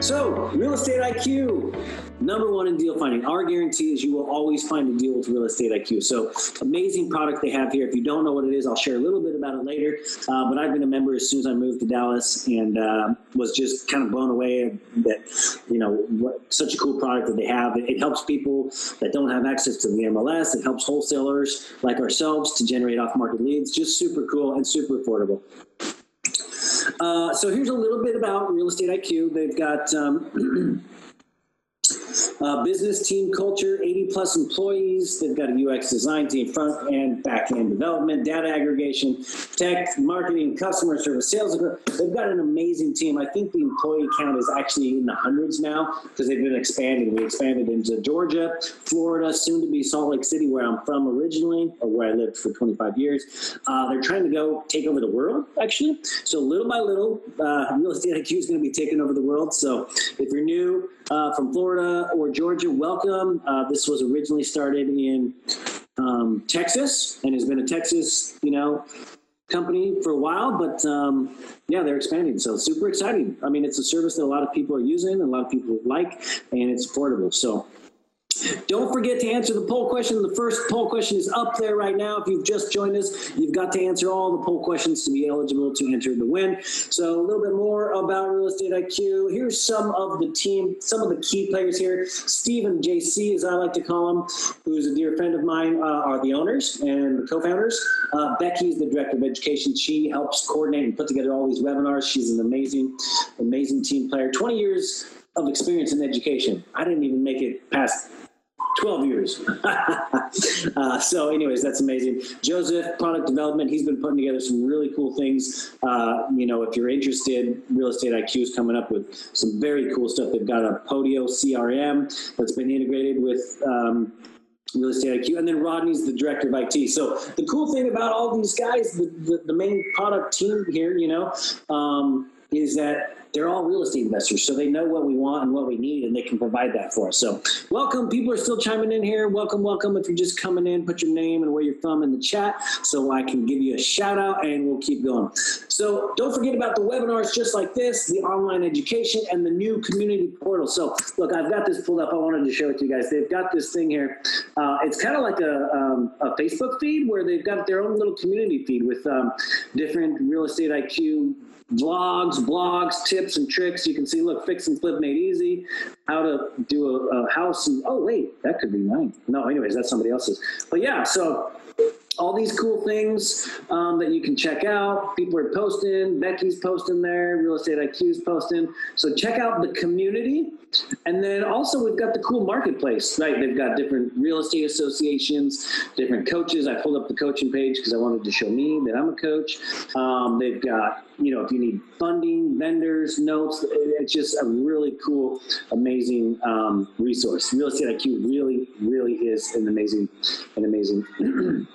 So, Real Estate IQ, number one in deal finding. Our guarantee is you will always find a deal with Real Estate IQ. So, amazing product they have here. If you don't know what it is, I'll share a little bit about it later. Uh, but I've been a member as soon as I moved to Dallas and uh, was just kind of blown away that, you know, what such a cool product that they have. It, it helps people that don't have access to the MLS. It helps wholesalers like ourselves to generate off market leads. Just super cool and super affordable. Uh, so here's a little bit about Real Estate IQ. They've got um, uh, business team culture, 80 plus employees. They've got a UX design team, front and back end development, data aggregation, tech, marketing, customer service, sales. They've got an amazing team. I think the employee count is actually in the hundreds now because they've been expanding. We expanded into Georgia, Florida, soon to be Salt Lake City, where I'm from originally, or where I lived for 25 years. Uh, they're trying to go take over the world, actually. So little by little, uh, real estate IQ is going to be taking over the world. So if you're new uh, from Florida or Georgia, welcome. Uh, this was originally started in um, Texas and has been a Texas, you know, company for a while, but um, yeah, they're expanding. So super exciting. I mean, it's a service that a lot of people are using, a lot of people like, and it's affordable. So don't forget to answer the poll question. The first poll question is up there right now. If you've just joined us, you've got to answer all the poll questions to be eligible to enter the win. So a little bit more about Real Estate IQ. Here's some of the team, some of the key players here. Stephen JC, as I like to call him, who's a dear friend of mine, uh, are the owners and the co-founders. Uh, Becky is the director of education. She helps coordinate and put together all these webinars. She's an amazing, amazing team player. 20 years of experience in education. I didn't even make it past 12 years. uh, so, anyways, that's amazing. Joseph, product development, he's been putting together some really cool things. Uh, you know, if you're interested, Real Estate IQ is coming up with some very cool stuff. They've got a Podio CRM that's been integrated with. Um, Real Estate IQ, and then Rodney's the director of IT. So the cool thing about all these guys, the, the, the main product team here, you know, um, is that they're all real estate investors, so they know what we want and what we need, and they can provide that for us. So, welcome. People are still chiming in here. Welcome, welcome. If you're just coming in, put your name and where you're from in the chat so I can give you a shout out and we'll keep going. So, don't forget about the webinars just like this, the online education, and the new community portal. So, look, I've got this pulled up. I wanted to it to you guys. They've got this thing here. Uh, it's kind of like a, um, a Facebook feed where they've got their own little community feed with um, different real estate IQ vlogs, blogs, tips and tricks. You can see, look, fix and flip made easy, how to do a, a house. And, oh, wait, that could be mine. No, anyways, that's somebody else's. But yeah, so all these cool things um, that you can check out. People are posting. Becky's posting there. Real Estate IQ's posting. So check out the community. And then also we've got the cool marketplace, right? They've got different real estate associations, different coaches. I pulled up the coaching page because I wanted to show me that I'm a coach. Um, they've got, you know, if you need funding, vendors, notes, it's just a really cool, amazing um, resource. Real Estate IQ really, really is an amazing, an amazing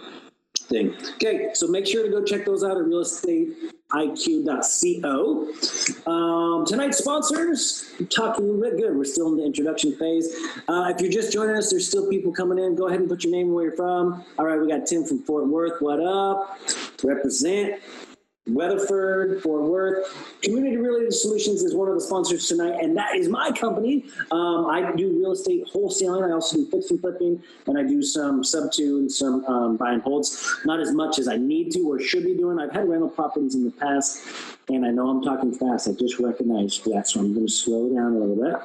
thing. Okay, so make sure to go check those out at Real Estate realestateIQ.co. Um, tonight's sponsors, talking a little bit good. We're still in the introduction phase. Uh, if you're just joining us, there's still people coming in. Go ahead and put your name where you're from. All right, we got Tim from Fort Worth. What up? Represent. Weatherford, Fort Worth. Community Related Solutions is one of the sponsors tonight, and that is my company. Um, I do real estate wholesaling. I also do fix and flipping, and I do some sub two and some um, buy and holds. Not as much as I need to or should be doing. I've had rental properties in the past, and I know I'm talking fast. I just recognized that, so I'm going to slow down a little bit.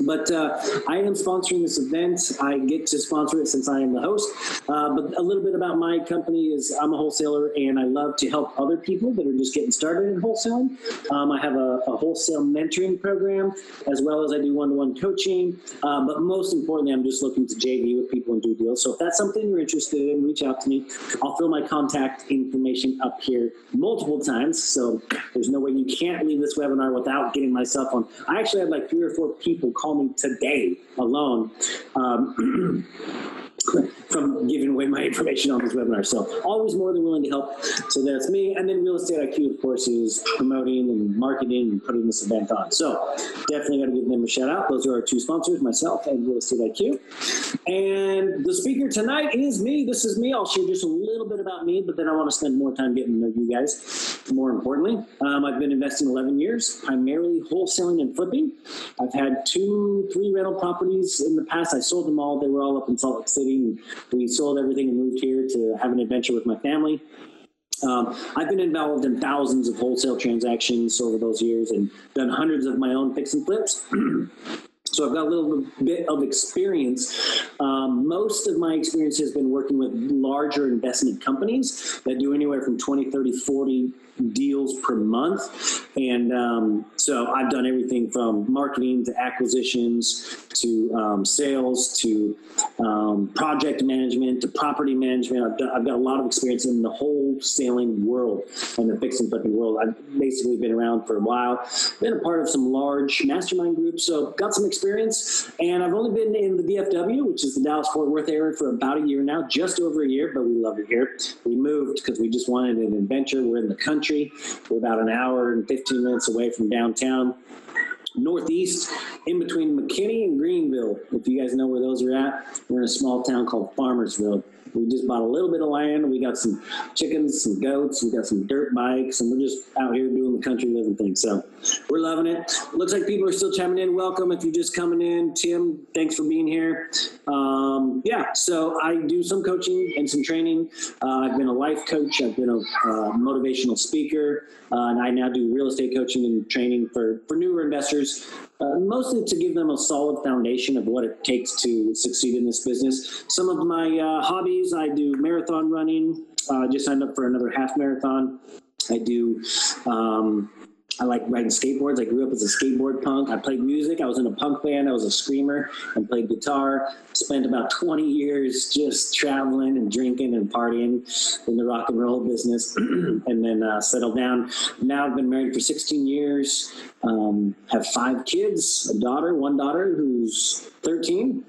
But uh, I am sponsoring this event. I get to sponsor it since I am the host. Uh, but a little bit about my company is I'm a wholesaler and I love to help other people that are just getting started in wholesaling. Um, I have a, a, wholesale mentoring program as well as I do one-to-one coaching. Uh, but most importantly, I'm just looking to JV with people and do deals. So if that's something you're interested in, reach out to me. I'll fill my contact information up here multiple times. So there's no way you can't leave this webinar without getting myself on. I actually had like three or four people call call me today alone. Um, from giving away my information on this webinar. So always more than willing to help. So that's me. And then Real Estate IQ, of course, is promoting and marketing and putting this event on. So definitely got to give them a shout out. Those are our two sponsors, myself and Real Estate IQ. And the speaker tonight is me. This is me. I'll share just a little bit about me, but then I want to spend more time getting to know you guys. More importantly, um, I've been investing 11 years, primarily wholesaling and flipping. I've had two, three rental properties in the past. I sold them all. They were all up in Salt Lake City. We sold everything and moved here to have an adventure with my family. Um, I've been involved in thousands of wholesale transactions over those years and done hundreds of my own fix and flips. So I've got a little bit of experience. Um, most of my experience has been working with larger investment companies that do anywhere from 20, 30, 40 deals per month. And um, so I've done everything from marketing to acquisitions to um, sales to um, project management to property management. I've, done, I've, got a lot of experience in the wholesaling world and the fix and flipping world. I've basically been around for a while, been a part of some large mastermind groups, so got some experience. And I've only been in the DFW, which is the Dallas Fort Worth area, for about a year now, just over a year, but we love it here. We moved because we just wanted an adventure. We're in the country. We're about an hour and 15 minutes away from downtown northeast in between McKinney and Greenville. If you guys know where those are at, we're in a small town called Farmersville. We just bought a little bit of land. We got some chickens, some goats, we got some dirt bikes, and we're just out here doing the country living thing. So we're loving it. Looks like people are still chiming in. Welcome if you're just coming in. Tim, thanks for being here. Um, yeah, so I do some coaching and some training. Uh, I've been a life coach, I've been a uh, motivational speaker, uh, and I now do real estate coaching and training for, for newer investors uh, mostly to give them a solid foundation of what it takes to succeed in this business. Some of my uh, hobbies I do marathon running. Uh, just signed up for another half marathon. I do um, I like riding skateboards. I grew up as a skateboard punk. I played music. I was in a punk band. I was a screamer and played guitar. Spent about 20 years just traveling and drinking and partying in the rock and roll business and then uh, settled down. Now I've been married for 16 years. Um, have five kids, a daughter, one daughter who's 13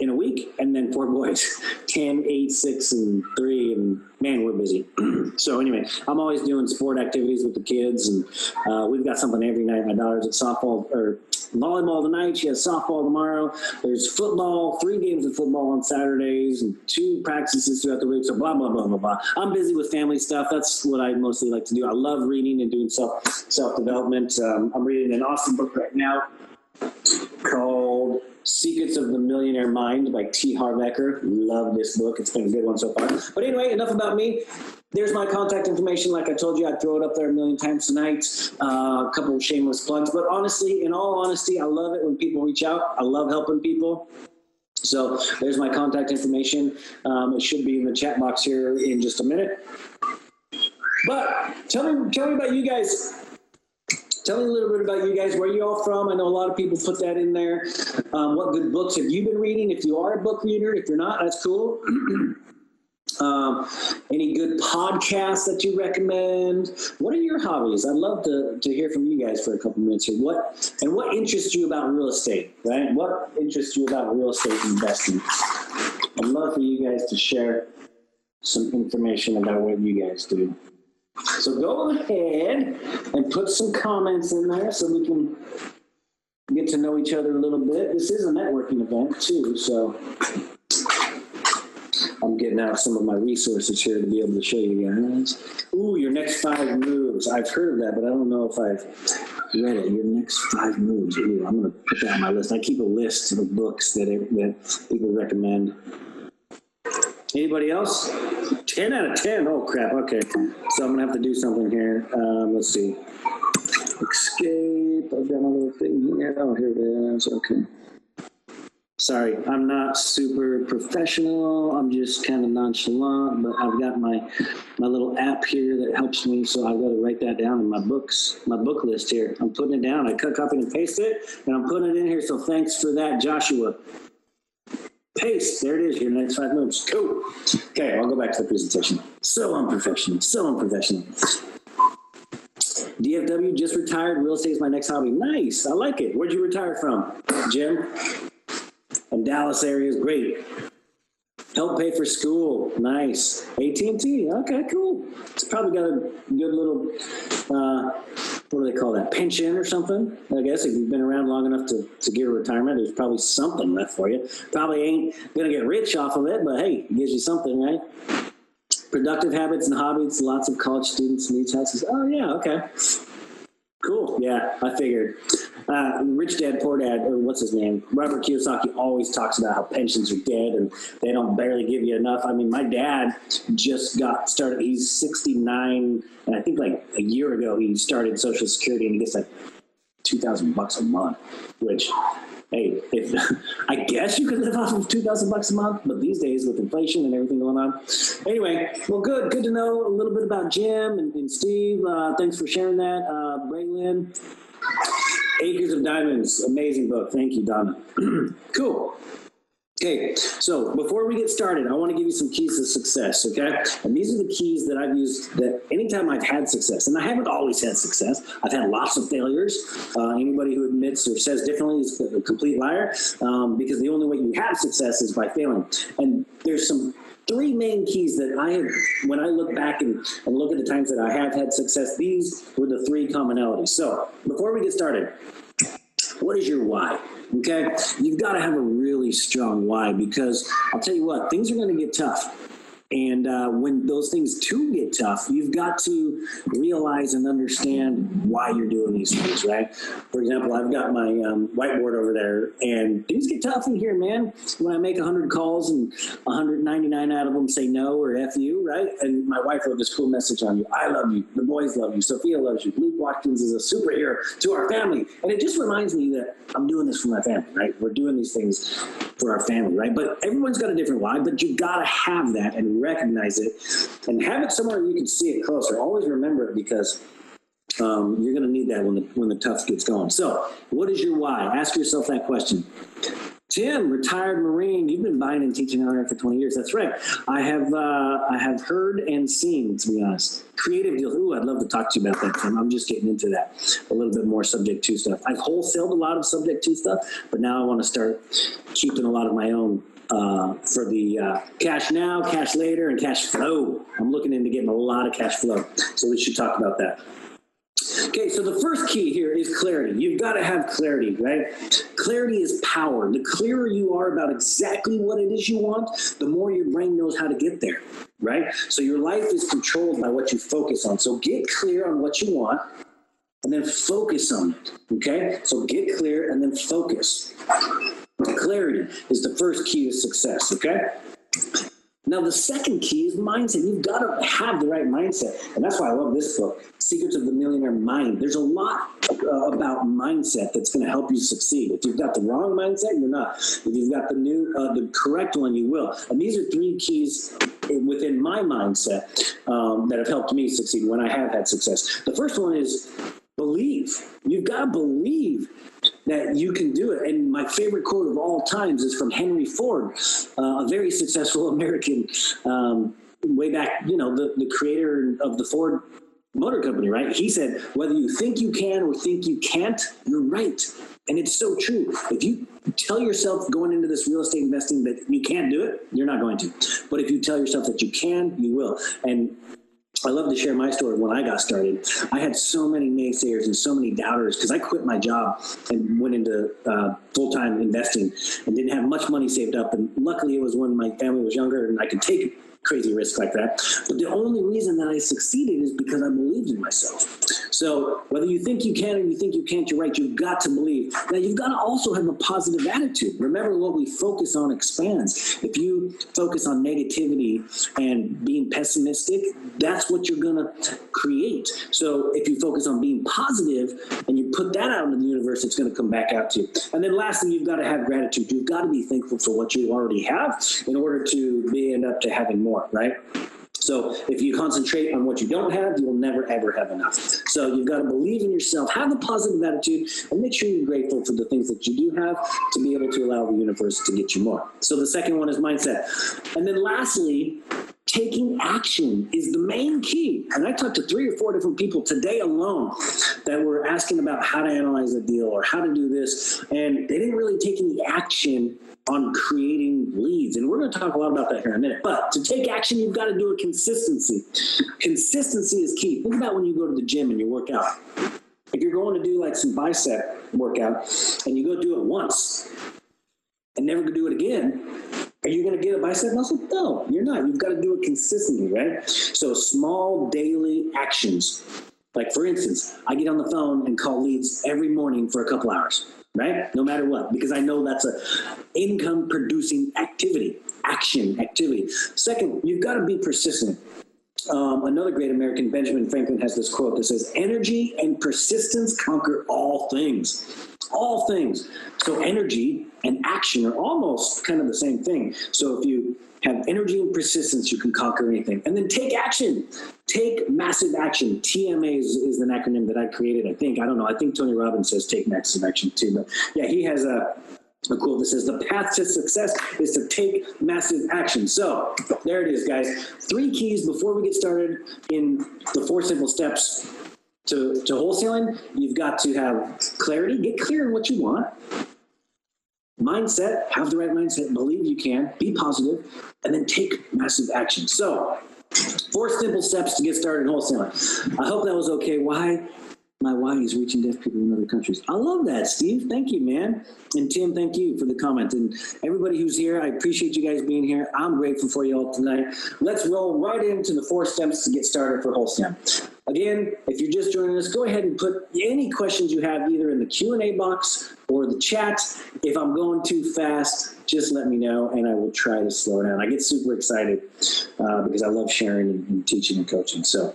in a week, and then four boys 10, 8, 6, and 3. And man, we're busy. so, anyway, I'm always doing sport activities with the kids, and uh, we've got something every night. My daughter's at softball or volleyball tonight. She has softball tomorrow. There's football, three games of football on Saturdays, and two practices throughout the week. So, blah, blah, blah, blah, blah. I'm busy with family stuff. That's what I mostly like to do. I love reading and doing self self development. Um, I'm reading an awesome book right now called Secrets of the Millionaire Mind by T. Harv Eker. Love this book. It's been a good one so far. But anyway, enough about me. There's my contact information. Like I told you, I'd throw it up there a million times tonight. Uh, a couple of shameless plugs. But honestly, in all honesty, I love it when people reach out. I love helping people. So there's my contact information. Um, it should be in the chat box here in just a minute. But tell me, tell me about you guys. Tell me a little bit about you guys. Where you all from? I know a lot of people put that in there. Um, what good books have you been reading? If you are a book reader, if you're not, that's cool. um, any good podcasts that you recommend? What are your hobbies? I'd love to, to hear from you guys for a couple minutes here. What and what interests you about real estate? Right? What interests you about real estate investing? I'd love for you guys to share some information about what you guys do. So go ahead and put some comments in there so we can get to know each other a little bit. This is a networking event too, so I'm getting out some of my resources here to be able to show you guys. Ooh, your next five moves. I've heard of that, but I don't know if I've read it. Your next five moves. Ooh, I'm going to put that on my list. I keep a list of the books that, it, that people recommend. Anybody else? 10 out of 10. Oh, crap. Okay. So I'm going to have to do something here. Um, let's see. Escape. I've got my little thing here. Oh, here it is. Okay. Sorry, I'm not super professional. I'm just kind of nonchalant, but I've got my my little app here that helps me. So I've got to write that down in my books, my book list here. I'm putting it down. I cut, copy, and paste it, and I'm putting it in here. So thanks for that, Joshua. Paste. There it is. Your next five moves. Cool. Okay, I'll go back to the presentation. So unprofessional. So unprofessional. DFW just retired. Real estate is my next hobby. Nice. I like it. Where'd you retire from, Jim? And Dallas area is great. Help pay for school. Nice. AT&T. Okay, cool. It's probably got a good little uh, what do they call that pension or something? I guess if you've been around long enough to, to get a retirement there's probably something left for you. Probably ain't gonna get rich off of it but hey it gives you something right? Productive habits and hobbies lots of college students these houses. Oh yeah okay. Cool yeah i figured uh, Rich Dad Poor Dad, or what's his name? Robert Kiyosaki always talks about how pensions are dead and they don't barely give you enough. I mean, my dad just got started. He's 69, and I think like a year ago he started Social Security, and he gets like 2,000 bucks a month, which hey, if I guess you could live off of two thousand bucks a month, but these days with inflation and everything going on. Anyway, well, good, good to know a little bit about Jim and, and Steve. Uh, thanks for sharing that, uh, Braylon. Acres of Diamonds, amazing book. Thank you, Donna. cool. Okay, so before we get started, I want to give you some keys to success, okay? And these are the keys that I've used that anytime I've had success, and I haven't always had success, I've had lots of failures. Uh, anybody who admits or says differently is a complete liar um, because the only way you have success is by failing. And there's some three main keys that I have, when I look back and, and look at the times that I have had success, these were the three commonalities. So before we get started, what is your why? Okay, you've got to have a really strong why because I'll tell you what, things are going to get tough. And uh, when those things do get tough, you've got to realize and understand why you're doing these things, right? For example, I've got my um, whiteboard over there, and things get tough in here, man. When I make 100 calls and 199 out of them say no or F you, right? And my wife wrote this cool message on you I love you. The boys love you. Sophia loves you. Luke Watkins is a superhero to our family. And it just reminds me that I'm doing this for my family, right? We're doing these things for our family, right? But everyone's got a different why, but you got to have that and recognize it and have it somewhere you can see it closer. Always remember it because um, you're going to need that when the when the tough gets going. So, what is your why? Ask yourself that question. Tim, retired Marine. You've been buying and teaching on for 20 years. That's right. I have uh, I have heard and seen, to be honest. Creative deals. Ooh, I'd love to talk to you about that, Tim. I'm just getting into that a little bit more subject to stuff. I've wholesaled a lot of subject to stuff, but now I want to start keeping a lot of my own uh, for the uh, cash now, cash later, and cash flow. I'm looking into getting a lot of cash flow. So we should talk about that. Okay, so the first key here is clarity. You've got to have clarity, right? Clarity is power. The clearer you are about exactly what it is you want, the more your brain knows how to get there, right? So your life is controlled by what you focus on. So get clear on what you want and then focus on it, okay? So get clear and then focus. Clarity is the first key to success, okay? Now, the second key is mindset. You've got to have the right mindset. And that's why I love this book, Secrets of the Millionaire Mind. There's a lot uh, about mindset that's going to help you succeed. If you've got the wrong mindset, you're not. If you've got the new, uh, the correct one, you will. And these are three keys within my mindset um, that have helped me succeed when I have had success. The first one is believe. You've got to believe that you can do it. And my favorite quote of all times is from Henry Ford, uh, a very successful American, um, way back, you know, the, the creator of the Ford Motor Company, right? He said, whether you think you can or think you can't, you're right. And it's so true. If you tell yourself going into this real estate investing that you can't do it, you're not going to. But if you tell yourself that you can, you will. And I love to share my story when I got started. I had so many naysayers and so many doubters because I quit my job and went into uh, full time investing and didn't have much money saved up. And luckily, it was when my family was younger and I could take crazy risk like that. But the only reason that I succeeded is because I believed in myself. So whether you think you can or you think you can't, you're right. You've got to believe. Now you've got to also have a positive attitude. Remember, what we focus on expands. If you focus on negativity and being pessimistic, that's what you're going to create. So if you focus on being positive and you put that out into the universe, it's going to come back out to you. And then lastly, you've got to have gratitude. You've got to be thankful for what you already have in order to be end up to having more, right? So if you concentrate on what you don't have, you will never ever have enough. So you've got to believe in yourself, have a positive attitude, and make sure you're grateful for the things that you do have to be able to allow the universe to get you more. So the second one is mindset. And then lastly, taking action is the main key. And I talked to three or four different people today alone that were asking about how to analyze a deal or how to do this, and they didn't really take any action on creating leads. And we're going to talk a lot about that here in a minute. But to take action, you've got to do it consistency. Consistency is key. Think about when you go to the gym and you work out. If you're going to do like some bicep workout and you go do it once and never do it again, are you going to get a bicep muscle? No, you're not. You've got to do it consistently, right? So small daily actions Like for instance, I get on the phone and call leads every morning for a couple hours, right? No matter what, because I know that's a income producing activity, action activity. Second, you've got to be persistent. Um, another great American, Benjamin Franklin, has this quote that says, Energy and persistence conquer all things. All things. So, energy and action are almost kind of the same thing. So, if you have energy and persistence, you can conquer anything. And then take action. Take massive action. TMA is, is an acronym that I created, I think. I don't know. I think Tony Robbins says take massive action too. But yeah, he has a a quote that says the path to success is to take massive action. So there it is, guys. Three keys before we get started in the four simple steps to, to wholesaling. You've got to have clarity, get clear on what you want. Mindset, have the right mindset, believe you can, be positive, and then take massive action. So, four simple steps to get started in wholesaling. I hope that was okay. Why? My why is reaching deaf people in other countries. I love that, Steve. Thank you, man. And Tim, thank you for the comment. And everybody who's here, I appreciate you guys being here. I'm grateful for you all tonight. Let's roll right into the four steps to get started for Wholesale. Again, if you're just joining us, go ahead and put any questions you have either in the Q&A box or the chat. If I'm going too fast, just let me know and I will try to slow down. I get super excited uh, because I love sharing and teaching and coaching. So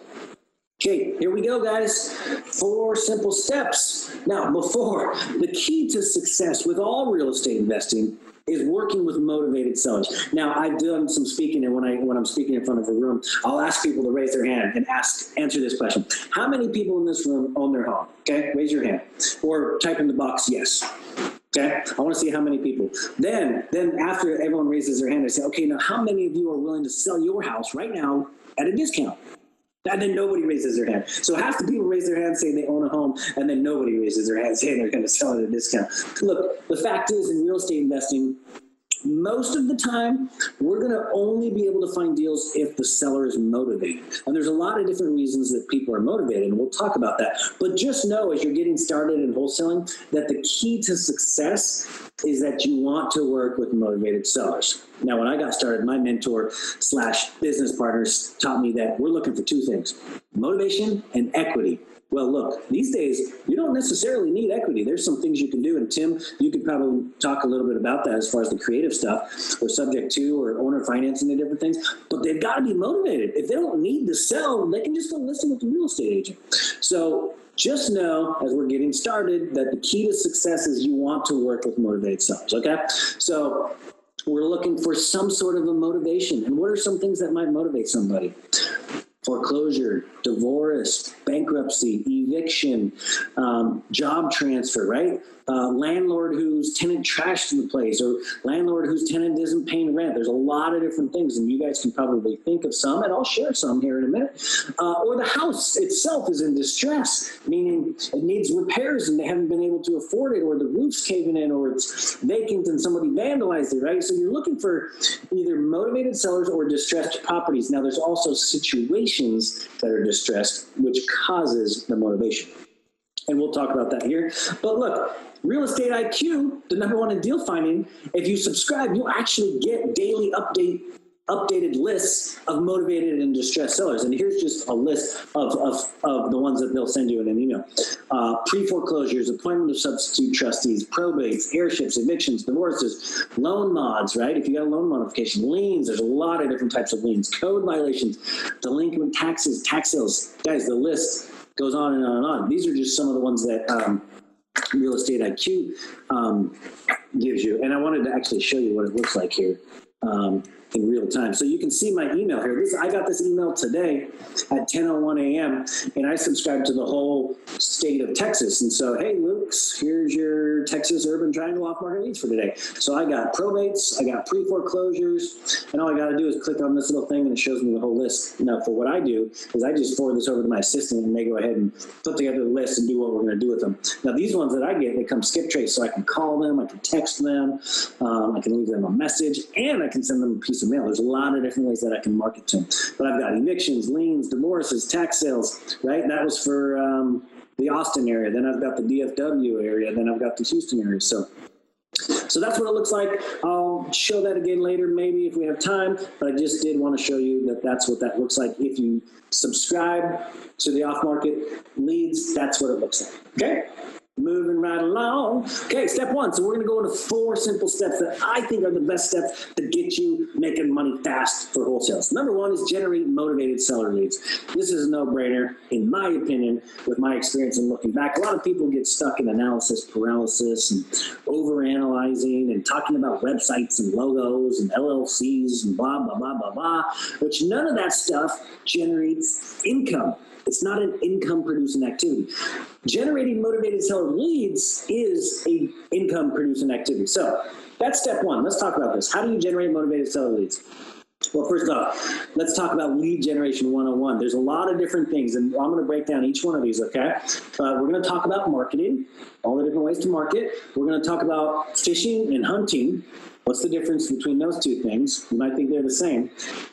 Okay, here we go, guys. Four simple steps. Now, before the key to success with all real estate investing is working with motivated sellers. Now, I've done some speaking, and when I when I'm speaking in front of a room, I'll ask people to raise their hand and ask answer this question: How many people in this room own their home? Okay, raise your hand, or type in the box yes. Okay, I want to see how many people. Then, then after everyone raises their hand, I say, okay, now how many of you are willing to sell your house right now at a discount? And then nobody raises their hand. So half the people raise their hand saying they own a home, and then nobody raises their hand saying they're going to sell it at a discount. Look, the fact is, in real estate investing, most of the time, we're going to only be able to find deals if the seller is motivated. And there's a lot of different reasons that people are motivated, and we'll talk about that. But just know as you're getting started in wholesaling that the key to success is that you want to work with motivated sellers. Now, when I got started, my mentor slash business partners taught me that we're looking for two things motivation and equity. Well, look, these days, you don't necessarily need equity. There's some things you can do. And Tim, you could probably talk a little bit about that as far as the creative stuff or subject to or owner financing and different things. But they've got to be motivated. If they don't need to sell, they can just go listen with the real estate agent. So just know as we're getting started that the key to success is you want to work with motivated sellers. Okay. So we're looking for some sort of a motivation. And what are some things that might motivate somebody? Foreclosure, divorce, bankruptcy, eviction, um, job transfer, right? Uh, landlord whose tenant trashed the place, or landlord whose tenant isn't paying rent. There's a lot of different things, and you guys can probably think of some, and I'll share some here in a minute. Uh, or the house itself is in distress, meaning it needs repairs and they haven't been able to afford it, or the roof's caving in, or it's vacant and somebody vandalized it, right? So you're looking for either motivated sellers or distressed properties. Now, there's also situations that are distressed, which causes the motivation. And we'll talk about that here. But look, Real Estate IQ, the number one in deal finding, if you subscribe, you'll actually get daily update updated lists of motivated and distressed sellers. And here's just a list of, of, of the ones that they'll send you in an email. Uh, pre-foreclosures, appointment of substitute trustees, probates, heirships, evictions, divorces, loan mods, right? If you got a loan modification, liens, there's a lot of different types of liens, code violations, delinquent taxes, tax sales. Guys, the list goes on and on and on. These are just some of the ones that um, Real Estate IQ um, gives you. And I wanted to actually show you what it looks like here. Um, in real time. So you can see my email here. This I got this email today at 10:01 a.m. and I subscribe to the whole state of Texas. And so, hey, Luke's, here's your Texas Urban Triangle off market leads for today. So I got probates, I got pre foreclosures, and all I got to do is click on this little thing and it shows me the whole list. Now, for what I do is I just forward this over to my assistant and they go ahead and put together the list and do what we're going to do with them. Now, these ones that I get, they come skip trace, so I can call them, I can text them, um, I can leave them a message, and I can send them a piece mail. There's a lot of different ways that I can market to them. But I've got evictions, liens, divorces, tax sales, right? That was for um, the Austin area. Then I've got the DFW area. Then I've got the Houston area. So So that's what it looks like. I'll show that again later, maybe if we have time, but I just did want to show you that that's what that looks like. If you subscribe to the off market leads, that's what it looks like. Okay? Moving right along. Okay, step one. So we're going to go into four simple steps that I think are the best steps to get you making money fast for wholesales. Number one is generate motivated seller leads. This is a no-brainer, in my opinion, with my experience and looking back. A lot of people get stuck in analysis paralysis and overanalyzing and talking about websites and logos and LLCs and blah blah blah blah blah, which none of that stuff generates income. It's not an income producing activity. Generating motivated seller leads is a income producing activity. So that's step one. Let's talk about this. How do you generate motivated seller leads? Well, first off, let's talk about lead generation 101. There's a lot of different things, and I'm going to break down each one of these, okay? Uh, we're going to talk about marketing, all the different ways to market. We're going to talk about fishing and hunting. What's the difference between those two things? You might think they're the same.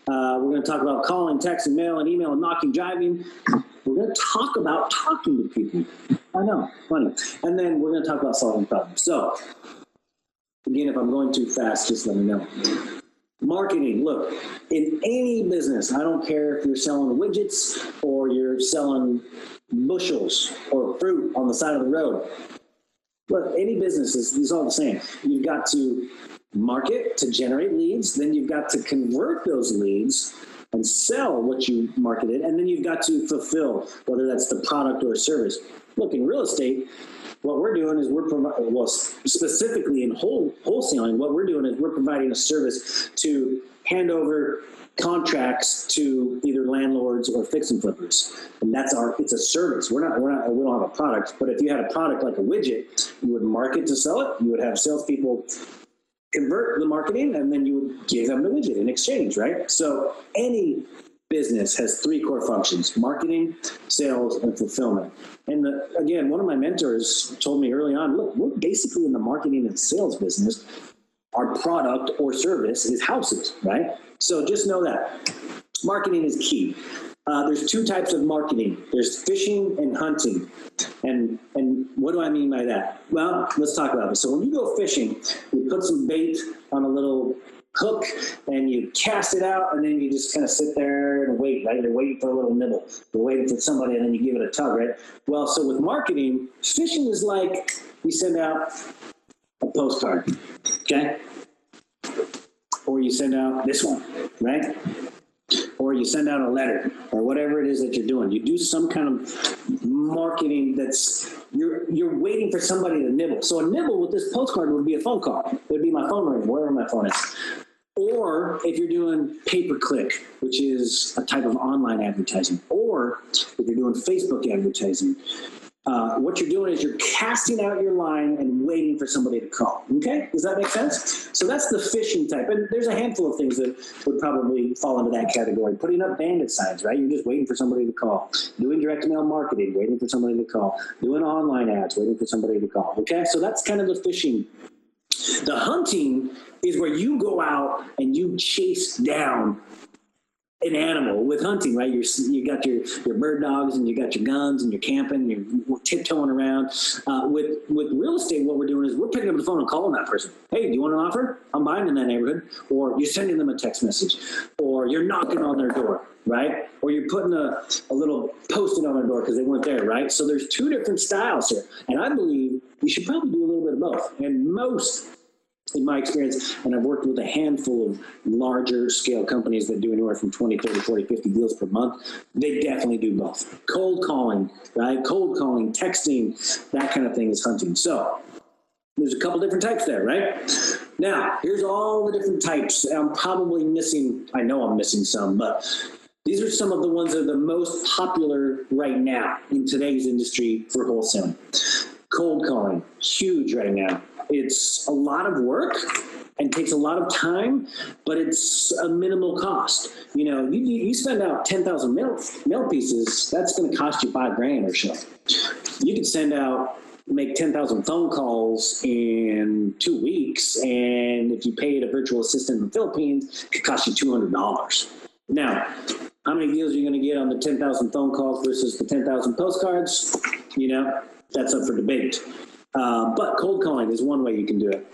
Uh, we're going to talk about calling, texting, mail, and email, and knocking, driving. We're going to talk about talking to people. I know, funny. And then we're going to talk about solving problems. So, again, if I'm going too fast, just let me know. Marketing, look, in any business, I don't care if you're selling widgets or you're selling bushels or fruit on the side of the road. Look, any business is, is all the same. You've got to market to generate leads, then you've got to convert those leads and sell what you marketed, and then you've got to fulfill, whether that's the product or service. Look, in real estate, what we're doing is we're providing, well, specifically in whole, wholesaling, what we're doing is we're providing a service to hand over contracts to either landlords or fix and flippers. And that's our, it's a service. We're not, we're not, we don't have a product, but if you had a product like a widget, you would market to sell it. You would have salespeople convert the marketing and then you would give them the widget in exchange, right? So any business has three core functions marketing, sales, and fulfillment. And the, again, one of my mentors told me early on look, we're basically in the marketing and sales business. Our product or service is houses, right? So just know that marketing is key. Uh, there's two types of marketing. There's fishing and hunting. And and what do I mean by that? Well, let's talk about this. So when you go fishing, you put some bait on a little hook and you cast it out and then you just kind of sit there and wait, right? You're waiting for a little nibble. You're waiting for somebody and then you give it a tug, right? Well, so with marketing, fishing is like you send out a postcard, okay? Or you send out this one, right? Or you send out a letter or whatever it is that you're doing. You do some kind of marketing that's you're you're waiting for somebody to nibble. So a nibble with this postcard would be a phone call. It would be my phone ring, wherever my phone is. Or if you're doing pay per click, which is a type of online advertising, or if you're doing Facebook advertising, uh, what you're doing is you're casting out your line and waiting for somebody to call. Okay, does that make sense? So that's the fishing type, and there's a handful of things that would probably fall into that category. Putting up bandit signs, right? You're just waiting for somebody to call. Doing direct mail marketing, waiting for somebody to call. Doing online ads, waiting for somebody to call. Okay, so that's kind of the fishing. The hunting is where you go out and you chase down an animal with hunting, right? You're, you got your, your bird dogs and you got your guns and you're camping, and you're tiptoeing around. Uh, with with real estate, what we're doing is we're picking up the phone and calling that person. Hey, do you want an offer? I'm buying in that neighborhood. Or you're sending them a text message, or you're knocking on their door, right? Or you're putting a, a little post-it on their door because they weren't there, right? So there's two different styles here, and I believe you should probably do a little bit of both. And most in my experience, and I've worked with a handful of larger scale companies that do anywhere from 20, 30, 40, 50 deals per month, they definitely do both. Cold calling, right? Cold calling, texting, that kind of thing is hunting. So there's a couple different types there, right? Now, here's all the different types. I'm probably missing, I know I'm missing some, but these are some of the ones that are the most popular right now in today's industry for wholesaling. Cold calling, huge right now it's a lot of work and takes a lot of time, but it's a minimal cost. You know, you, you spend out 10,000 mail, mail pieces, that's going to cost you five grand or so. You could send out, make 10,000 phone calls in two weeks, and if you paid a virtual assistant in the Philippines, it could cost you $200. Now, how many deals are you going to get on the 10,000 phone calls versus the 10,000 postcards? You know, that's up for debate. Uh, but cold calling is one way you can do it.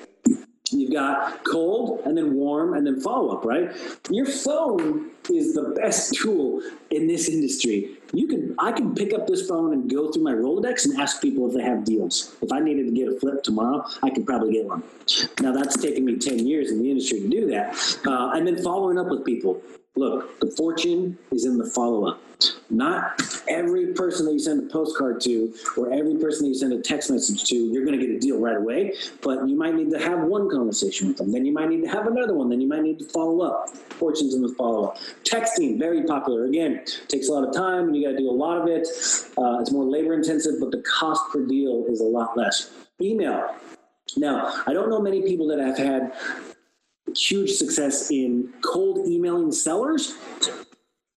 You've got cold and then warm and then follow up, right? Your phone is the best tool in this industry. You can I can pick up this phone and go through my Rolodex and ask people if they have deals. If I needed to get a flip tomorrow, I could probably get one. Now that's taken me 10 years in the industry to do that. Uh, and then following up with people. Look, the fortune is in the follow up. Not every person that you send a postcard to or every person that you send a text message to, you're going to get a deal right away. But you might need to have one conversation with them. Then you might need to have another one. Then you might need to follow up. Fortune's in the follow up. Texting, very popular. Again, takes a lot of time and you got to do a lot of it. Uh, it's more labor intensive, but the cost per deal is a lot less. Email. Now, I don't know many people that have had huge success in cold emailing sellers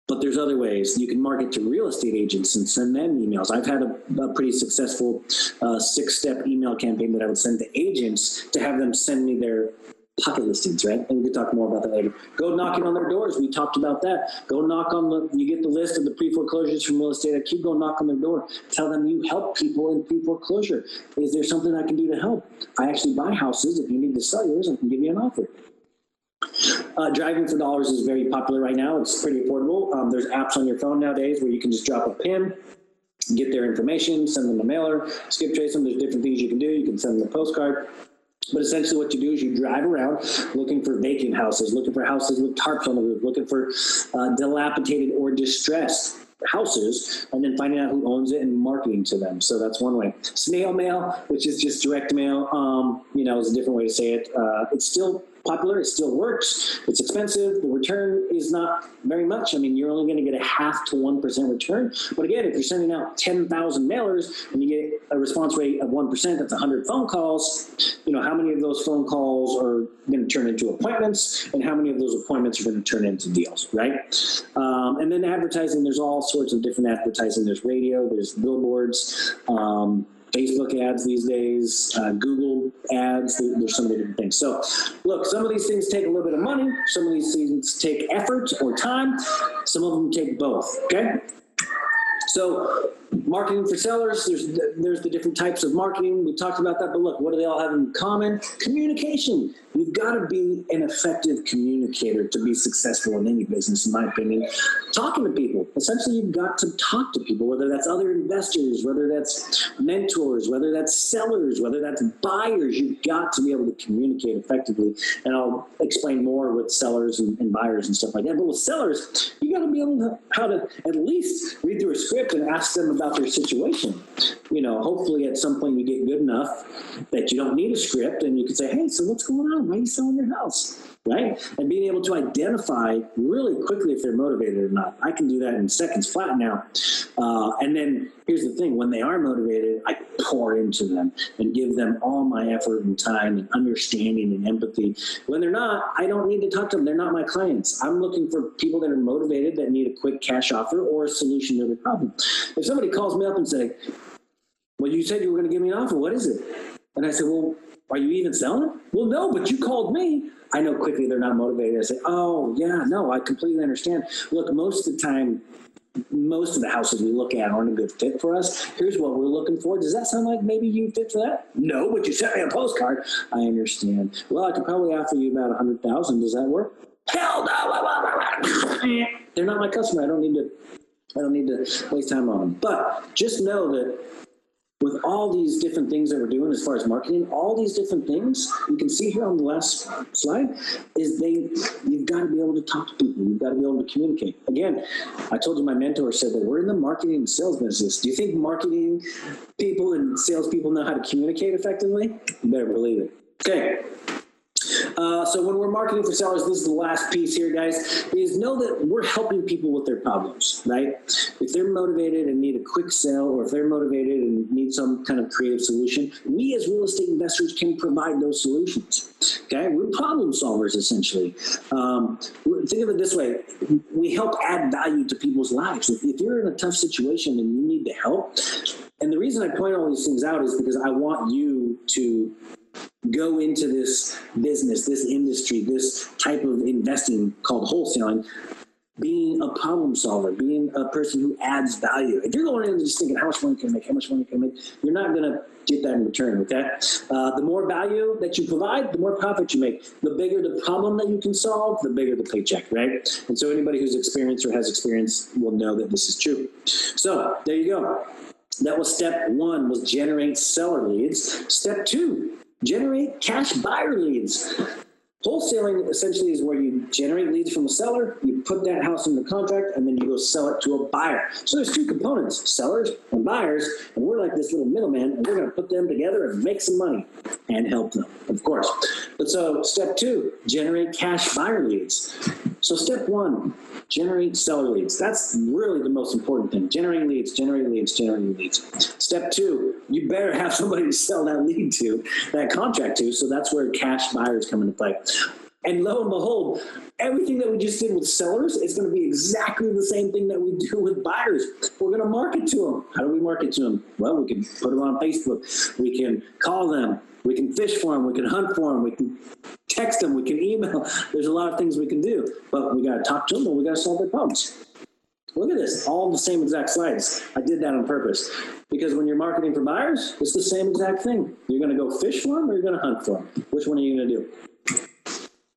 but there's other ways you can market to real estate agents and send them emails. I've had a, a pretty successful uh, six step email campaign that I would send to agents to have them send me their pocket listings, right? And we can talk more about that later. Go knocking on their doors. We talked about that. Go knock on the, you get the list of the pre foreclosures from real estate IQ. Go knock on their door. Tell them you help people in pre foreclosure. Is there something I can do to help? I actually buy houses. If you need to sell yours, I can give you an offer. Uh, driving for dollars is very popular right now. It's pretty affordable. Um, there's apps on your phone nowadays where you can just drop a pin, get their information, send them a mailer, skip trace them. There's different things you can do. You can send them a postcard. But essentially, what you do is you drive around looking for vacant houses, looking for houses with tarps on the roof, looking for uh, dilapidated or distressed houses and then finding out who owns it and marketing to them. So that's one way. Snail mail, which is just direct mail, um, you know, is a different way to say it. Uh, it's still popular. It still works. It's expensive. The return is not very much. I mean, you're only going to get a half to 1% return. But again, if you're sending out 10,000 mailers and you get a response rate of 1%, that's 100 phone calls. You know, how many of those phone calls are going to turn into appointments and how many of those appointments are going to turn into deals, right? Um, and then advertising, there's all sorts of different advertising. There's radio, there's billboards. Um, Facebook ads these days, uh, Google ads. There's so many different things. So, look, some of these things take a little bit of money. Some of these things take effort or time. Some of them take both. Okay. So, marketing for sellers. There's there's the different types of marketing. We talked about that, but look, what do they all have in common? Communication. You've got to be an effective communicator to be successful in any business, in my opinion. Talking to people. Essentially, you've got to talk to people, whether that's other investors, whether that's mentors, whether that's sellers, whether that's buyers. You've got to be able to communicate effectively. And I'll explain more with sellers and, and buyers and stuff like that. But with sellers, you got to be able to how to at least read through a script and ask them about their situation. You know, hopefully at some point you get good enough that you don't need a script and you can say, hey, so what's going on? why are you selling your house? Right? And being able to identify really quickly if they're motivated or not. I can do that in seconds flat now. Uh, and then here's the thing when they are motivated, I pour into them and give them all my effort and time and understanding and empathy. When they're not, I don't need to talk to them. They're not my clients. I'm looking for people that are motivated that need a quick cash offer or a solution to their problem. If somebody calls me up and say, well, you said you were going to give me an offer. What is it? And I said, well, are you even selling? Well, no, but you called me. I know quickly they're not motivated. I say, oh, yeah, no, I completely understand. Look, most of the time, most of the houses we look at aren't a good fit for us. Here's what we're looking for. Does that sound like maybe you fit for that? No, but you sent me a postcard. I understand. Well, I could probably offer you about a hundred thousand. Does that work? Hell no! They're not my customer. I don't need to. I don't need to waste time on them. But just know that with all these different things that we're doing as far as marketing, all these different things you can see here on the last slide is they you've got to be able to talk to people. You've got to be able to communicate. Again, I told you my mentor said that we're in the marketing and sales business. Do you think marketing people and salespeople know how to communicate effectively? You better believe it. Okay. Uh, so when we're marketing for sellers, this is the last piece here, guys, is know that we're helping people with their problems, right? If they're motivated and need a quick sale, or if they're motivated and need some kind of creative solution, we as real estate investors can provide those solutions. Okay, we're problem solvers essentially. Um, think of it this way: we help add value to people's lives. If, if you're in a tough situation and you need the help, and the reason I point all these things out is because I want you to go into this business, this industry, this type of investing called wholesaling being a problem solver, being a person who adds value. If you're going in just thinking, how much money can I make? How much money can I make? You're not going to get that in return, okay? Uh, the more value that you provide, the more profit you make. The bigger the problem that you can solve, the bigger the paycheck, right? And so anybody who's experienced or has experience will know that this is true. So there you go. That was step one was generate seller leads. Step two, generate cash buyer leads. Wholesaling essentially is where you generate leads from a seller, you put that house in the contract, and then you go sell it to a buyer. So there's two components, sellers and buyers, and we're like this little middleman, and we're going to put them together and make some money and help them, of course. But so step two, generate cash buyer leads. So step one, generate seller leads. That's really the most important thing. Generating leads, generating leads, generating leads. Step two, you better have somebody to sell that lead to, that contract to. So that's where cash buyers come into play. And lo and behold, everything that we just did with sellers is going to be exactly the same thing that we do with buyers. We're going to market to them. How do we market to them? Well, we can put them on Facebook. We can call them. We can fish for them. We can hunt for them. We can text them. We can email. There's a lot of things we can do, but we got to talk to them and we got to solve their problems. Look at this, all the same exact slides. I did that on purpose because when you're marketing for buyers, it's the same exact thing. You're going to go fish for them or you're going to hunt for them. Which one are you going to do?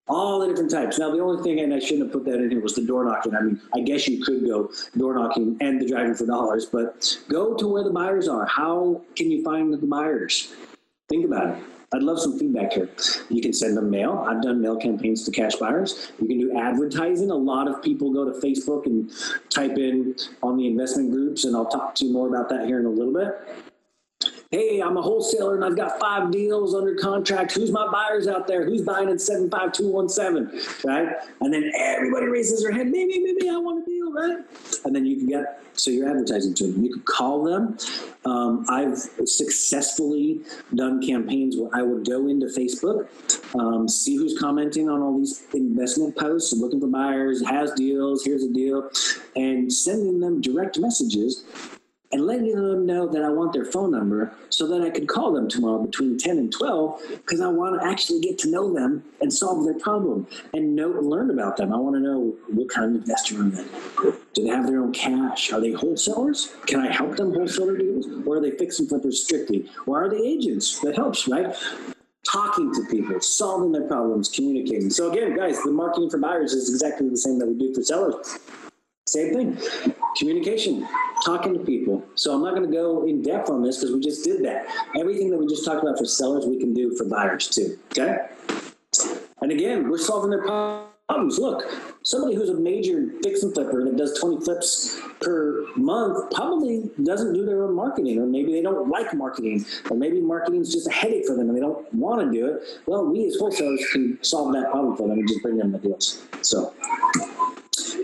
All the different types. Now, the only thing, and I shouldn't have put that in here, was the door knocking. I mean, I guess you could go door knocking and the driving for dollars, but go to where the buyers are. How can you find the buyers? Think about it. I'd love some feedback here. You can send them mail. I've done mail campaigns to cash buyers. You can do advertising. A lot of people go to Facebook and type in on the investment groups, and I'll talk to you more about that here in a little bit hey, I'm a wholesaler and I've got five deals under contract. Who's my buyers out there? Who's buying at 75217? Right? And then everybody raises their hand, maybe, maybe I want a deal, right? And then you can get, so you're advertising to them. You could call them. Um, I've successfully done campaigns where I would go into Facebook, um, see who's commenting on all these investment posts, looking for buyers, has deals, here's a deal, and sending them direct messages and letting them know that I want their phone number so that I could call them tomorrow between 10 and 12 because I want to actually get to know them and solve their problem and know learn about them. I want to know what kind of investor are they? Do they have their own cash? Are they wholesalers? Can I help them wholesale their deals? Or are they fix and flippers strictly? Or are they agents? That helps, right? talking to people, solving their problems, communicating. So again, guys, the marketing for buyers is exactly the same that we do for sellers. Same thing. Communication, talking to people. So I'm not going to go in depth on this because we just did that. Everything that we just talked about for sellers, we can do for buyers too. Okay. And again, we're solving their problems. Look, somebody who's a major fix and flipper that does 20 flips per month probably doesn't do their own marketing, or maybe they don't like marketing, or maybe marketing is just a headache for them and they don't want to do it. Well, we as wholesalers can solve that problem for them and just bring them the deals. So.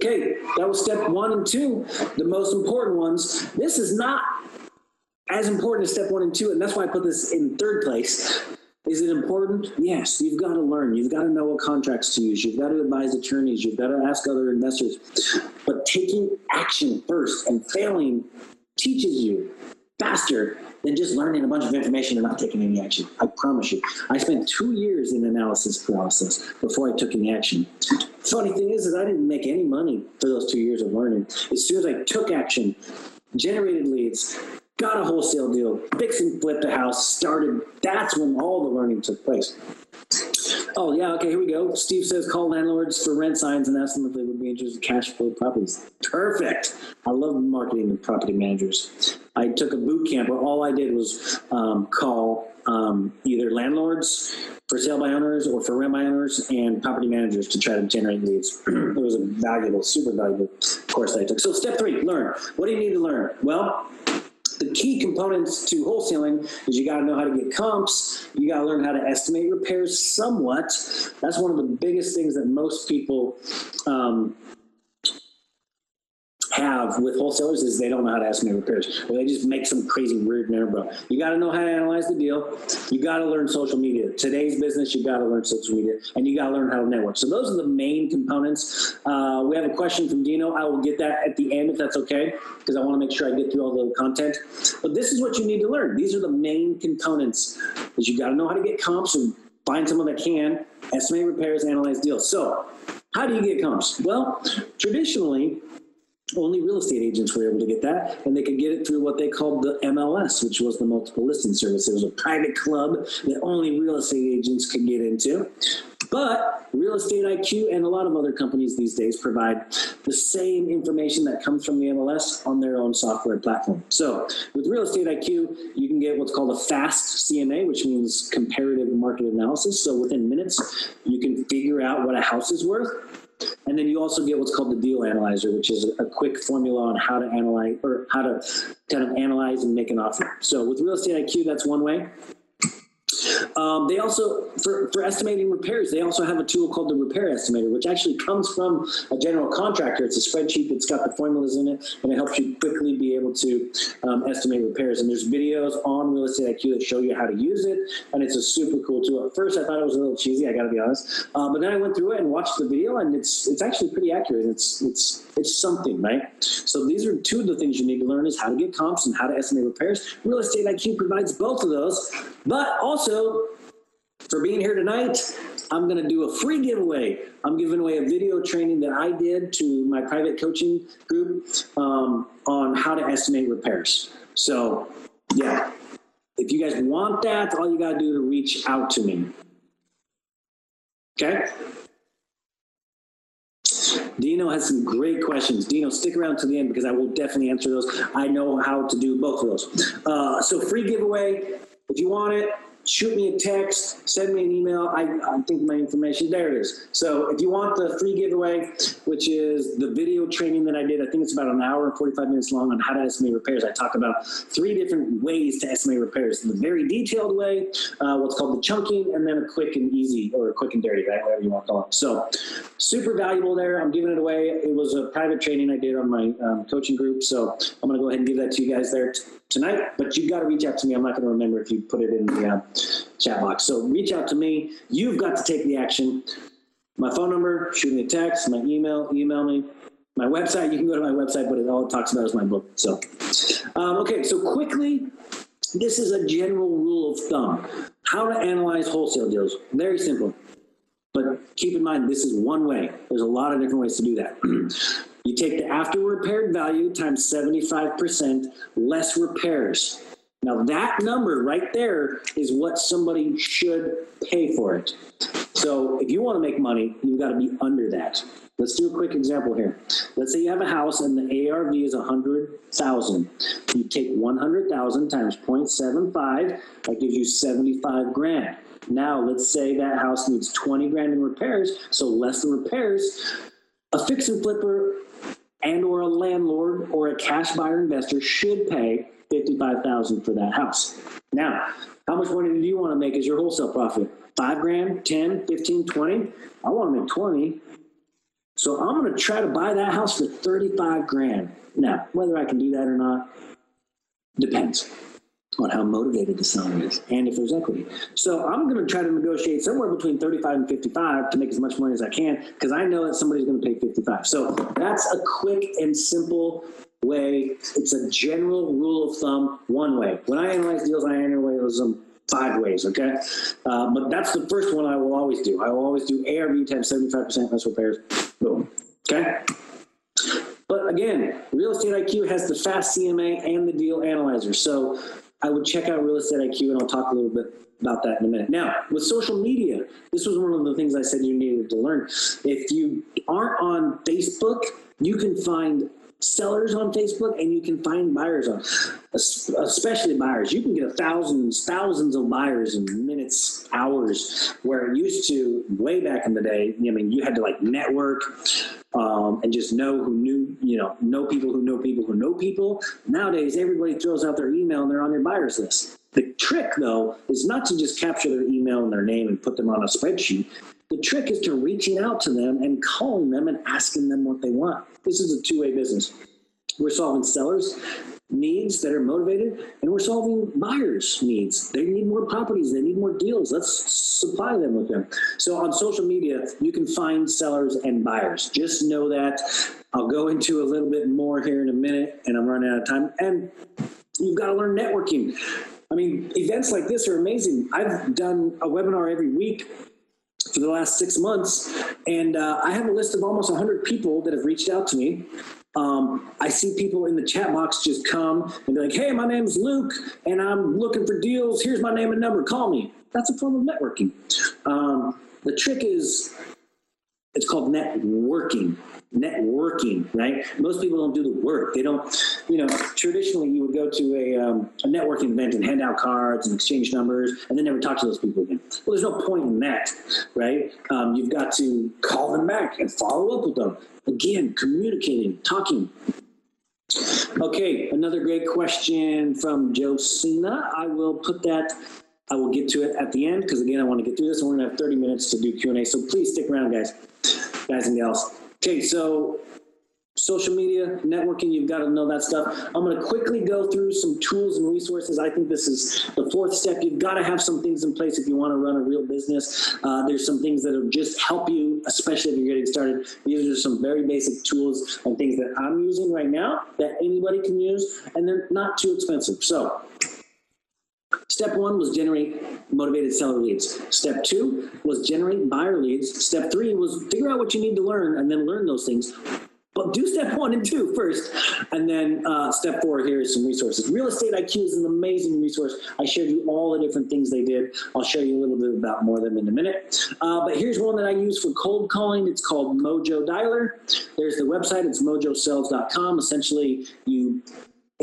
Okay, that was step one and two, the most important ones. This is not as important as step one and two, and that's why I put this in third place. Is it important? Yes, you've got to learn. You've got to know what contracts to use. You've got to advise attorneys. You've got to ask other investors. But taking action first and failing teaches you faster than just learning a bunch of information and not taking any action. I promise you. I spent two years in analysis paralysis before I took any action. Funny thing is, is I didn't make any money for those two years of learning. As soon as I took action, generated leads, got a wholesale deal, fixed and flipped a house, started, that's when all the learning took place. Oh, yeah, okay, here we go. Steve says call landlords for rent signs and ask them if they would be interested in cash flow properties. Perfect. I love marketing to property managers. I took a boot camp where all I did was um, call um, either landlords for sale by owners or for rent by owners and property managers to try to generate leads. it was a valuable, super valuable course that I took. So step three, learn. What do you need to learn? Well, the key components to wholesaling is you got to know how to get comps. You got to learn how to estimate repairs somewhat. That's one of the biggest things that most people um, have with wholesalers is they don't know how to ask estimate repairs, they just make some crazy weird number. You got to know how to analyze the deal. You got to learn social media. Today's business, you got to learn social media, and you got to learn how to network. So those are the main components. Uh, we have a question from Dino. I will get that at the end if that's okay, because I want to make sure I get through all the content. But this is what you need to learn. These are the main components. Is you got to know how to get comps and find someone that can estimate repairs, analyze deals. So how do you get comps? Well, traditionally, only real estate agents were able to get that, and they could get it through what they called the MLS, which was the multiple listing service. It was a private club that only real estate agents could get into. But Real Estate IQ and a lot of other companies these days provide the same information that comes from the MLS on their own software platform. So with Real Estate IQ, you can get what's called a fast CMA, which means comparative market analysis. So within minutes, you can figure out what a house is worth and then you also get what's called the deal analyzer, which is a quick formula on how to analyze or how to kind of analyze and make an offer. So with Real Estate IQ, that's one way. Um, they also, for, for estimating repairs, they also have a tool called the repair estimator, which actually comes from a general contractor. It's a spreadsheet that's got the formulas in it, and it helps you quickly be able to um, estimate repairs. And there's videos on Real Estate IQ that show you how to use it, and it's a super cool tool. At first, I thought it was a little cheesy. I got to be honest, uh, but then I went through it and watched the video, and it's it's actually pretty accurate. It's it's it's something, right? So these are two of the things you need to learn: is how to get comps and how to estimate repairs. Real Estate IQ provides both of those, but also for being here tonight. I'm going to do a free giveaway. I'm giving away a video training that I did to my private coaching group um, on how to estimate repairs. So, yeah, if you guys want that, all you got to do is reach out to me. Okay? Dino has some great questions. Dino, stick around to the end because I will definitely answer those. I know how to do both of those. Uh, so, free giveaway. If you want it, shoot me a text, send me an email. I, I think my information, there it is. So if you want the free giveaway, which is the video training that I did, I think it's about an hour and 45 minutes long on how to estimate repairs. I talk about three different ways to estimate repairs. The very detailed way, uh, what's called the chunking, and then a quick and easy or a quick and dirty, right? Whatever you want to call it. So super valuable there. I'm giving it away. It was a private training I did on my um, coaching group. So I'm going to go ahead and give that to you guys there tonight, but you've got to reach out to me. I'm not going to remember if you put it in the uh, chat box. So reach out to me. You've got to take the action. My phone number, shoot me a text, my email, email me. My website, you can go to my website, but it, all it talks about is my book. So, um, okay, so quickly, this is a general rule of thumb. How to analyze wholesale deals. Very simple. But keep in mind, this is one way. There's a lot of different ways to do that. You take the after repaired value times 75% less repairs. Now, that number right there is what somebody should pay for it. So, if you want to make money, you've got to be under that. Let's do a quick example here. Let's say you have a house and the ARV is 100,000. You take 100,000 times 0.75, that gives you 75 grand. Now, let's say that house needs 20 grand in repairs, so less than repairs. A fix and flipper and or a landlord or a cash buyer investor should pay 55000 for that house. Now, how much money do you want to make as your wholesale profit? Five grand, 10, 15, 20? I want to make 20. So I'm going to try to buy that house for 35 grand. Now, whether I can do that or not depends on how motivated the seller is and if there's equity. So I'm going to try to negotiate somewhere between 35 and 55 to make as much money as I can because I know that somebody's going to pay 55. So that's a quick and simple way. It's a general rule of thumb, one way. When I analyze deals, I analyze them five ways, okay? Uh, but that's the first one I will always do. I will always do ARV times 75% less repairs. Boom. Okay? But again, Real Estate IQ has the fast CMA and the deal analyzer. So I would check out Real Estate IQ, and I'll talk a little bit about that in a minute. Now, with social media, this was one of the things I said you needed to learn. If you aren't on Facebook, you can find sellers on Facebook and you can find buyers on, especially buyers. You can get thousands, thousands of buyers in minutes, hours, where it used to way back in the day. I mean, you had to like network um, and just know who knew, you know, know people who know people who know people. Nowadays, everybody throws out their email and they're on their buyers list. The trick, though, is not to just capture their email and their name and put them on a spreadsheet. The trick is to reaching out to them and calling them and asking them what they want. This is a two way business. We're solving sellers' needs that are motivated, and we're solving buyers' needs. They need more properties, they need more deals. Let's supply them with them. So on social media, you can find sellers and buyers. Just know that. I'll go into a little bit more here in a minute, and I'm running out of time. And you've got to learn networking. I mean, events like this are amazing. I've done a webinar every week for the last six months, and uh, I have a list of almost 100 people that have reached out to me. Um, I see people in the chat box just come and be like, "Hey, my name's Luke, and I'm looking for deals. Here's my name and number. Call me." That's a form of networking. Um, the trick is, it's called networking networking, right? Most people don't do the work. They don't, you know, traditionally you would go to a, um, a networking event and hand out cards and exchange numbers and then never talk to those people again. Well, there's no point in that, right? Um, you've got to call them back and follow up with them. Again, communicating, talking. Okay, another great question from Josina. I will put that I will get to it at the end because again, I want to get through this and we're gonna have 30 minutes to do Q&A. So please stick around, guys, guys and gals. Okay, so social media, networking, you've got to know that stuff. I'm going to quickly go through some tools and resources. I think this is the fourth step. You've got to have some things in place if you want to run a real business. Uh, there's some things that will just help you, especially if you're getting started. These are some very basic tools and things that I'm using right now that anybody can use, and they're not too expensive. So Step one was generate motivated seller leads. Step two was generate buyer leads. Step three was figure out what you need to learn and then learn those things. But do step one and two first. And then uh, step four, here is some resources. Real Estate IQ is an amazing resource. I showed you all the different things they did. I'll show you a little bit about more of them in a minute. Uh, but here's one that I use for cold calling. It's called Mojo Dialer. There's the website. It's mojosells.com. Essentially, you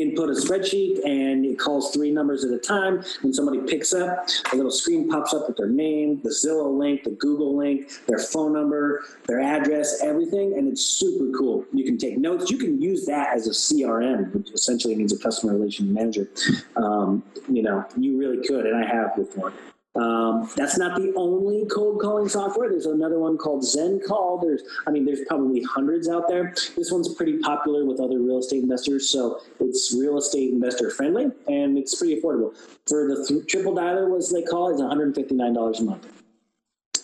input a spreadsheet and it calls three numbers at a time. When somebody picks up, a little screen pops up with their name, the Zillow link, the Google link, their phone number, their address, everything, and it's super cool. You can take notes. You can use that as a CRM, which essentially means a customer relation manager. Um, you know, you really could, and I have before. Um, that's not the only cold calling software. There's another one called Zen Call. There's, I mean, there's probably hundreds out there. This one's pretty popular with other real estate investors, so it's real estate investor friendly and it's pretty affordable. For the th- triple dialer, as they call it, it's $159 a month.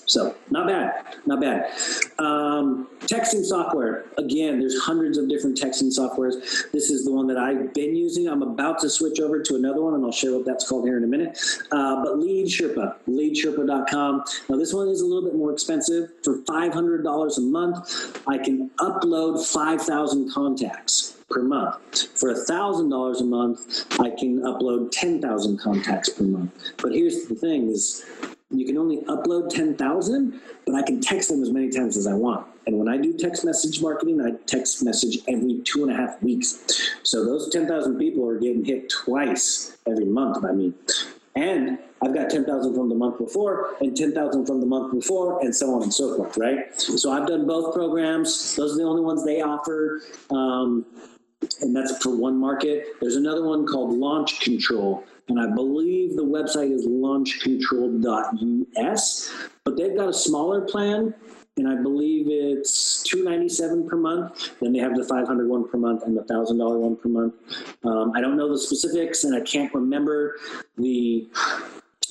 So not bad, not bad. Um, texting software. Again, there's hundreds of different texting softwares. This is the one that I've been using. I'm about to switch over to another one, and I'll share what that's called here in a minute. Uh, but Lead Sherpa, leadsherpa.com. Now this one is a little bit more expensive. For $500 a month, I can upload 5,000 contacts per month. For $1,000 a month, I can upload 10,000 contacts per month. But here's the thing is you can only upload 10,000, but I can text them as many times as I want. And when I do text message marketing, I text message every two and a half weeks. So those 10,000 people are getting hit twice every month by me. And I've got 10,000 from the month before and 10,000 from the month before and so on and so forth, right? So I've done both programs. Those are the only ones they offer. Um, and that's for one market. There's another one called Launch Control and I believe the website is launchcontrol.us, but they've got a smaller plan, and I believe it's two ninety seven per month. Then they have the five hundred one per month and the thousand dollar one per month. Um, I don't know the specifics, and I can't remember the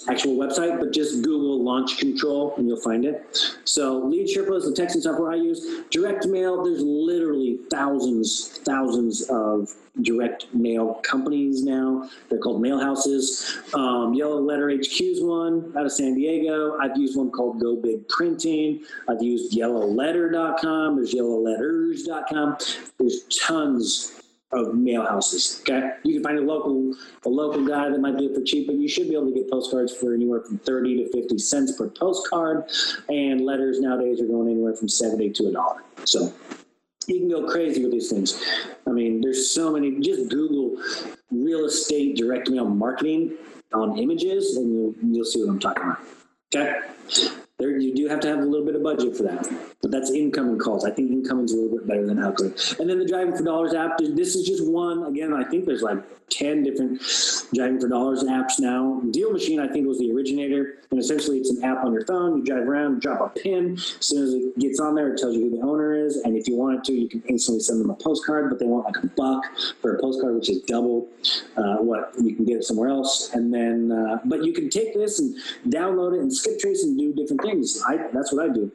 actual website, but just Google launch control and you'll find it. So Lead Sherpa is the texting software I use. Direct mail, there's literally thousands, thousands of direct mail companies now. They're called mail houses. Um, Yellow Letter HQ is one out of San Diego. I've used one called Go Big Printing. I've used yellowletter.com. There's yellowletters.com. There's tons of mail houses. Okay, you can find a local a local guy that might do it for cheap, but you should be able to get postcards for anywhere from thirty to fifty cents per postcard, and letters nowadays are going anywhere from seventy to a dollar. So you can go crazy with these things. I mean, there's so many. Just Google real estate direct mail marketing on images, and you'll you'll see what I'm talking about. Okay, there you do have to have a little bit of budget for that. But that's incoming calls. I think incoming is a little bit better than outgoing. And then the Driving for Dollars app, this is just one. Again, I think there's like 10 different Driving for Dollars apps now. Deal Machine, I think, was the originator. And essentially, it's an app on your phone. You drive around, drop a pin. As soon as it gets on there, it tells you who the owner is. And if you wanted to, you can instantly send them a postcard, but they want like a buck for a postcard, which is double uh, what you can get somewhere else. And then, uh, but you can take this and download it and skip trace and do different things. I, that's what I do.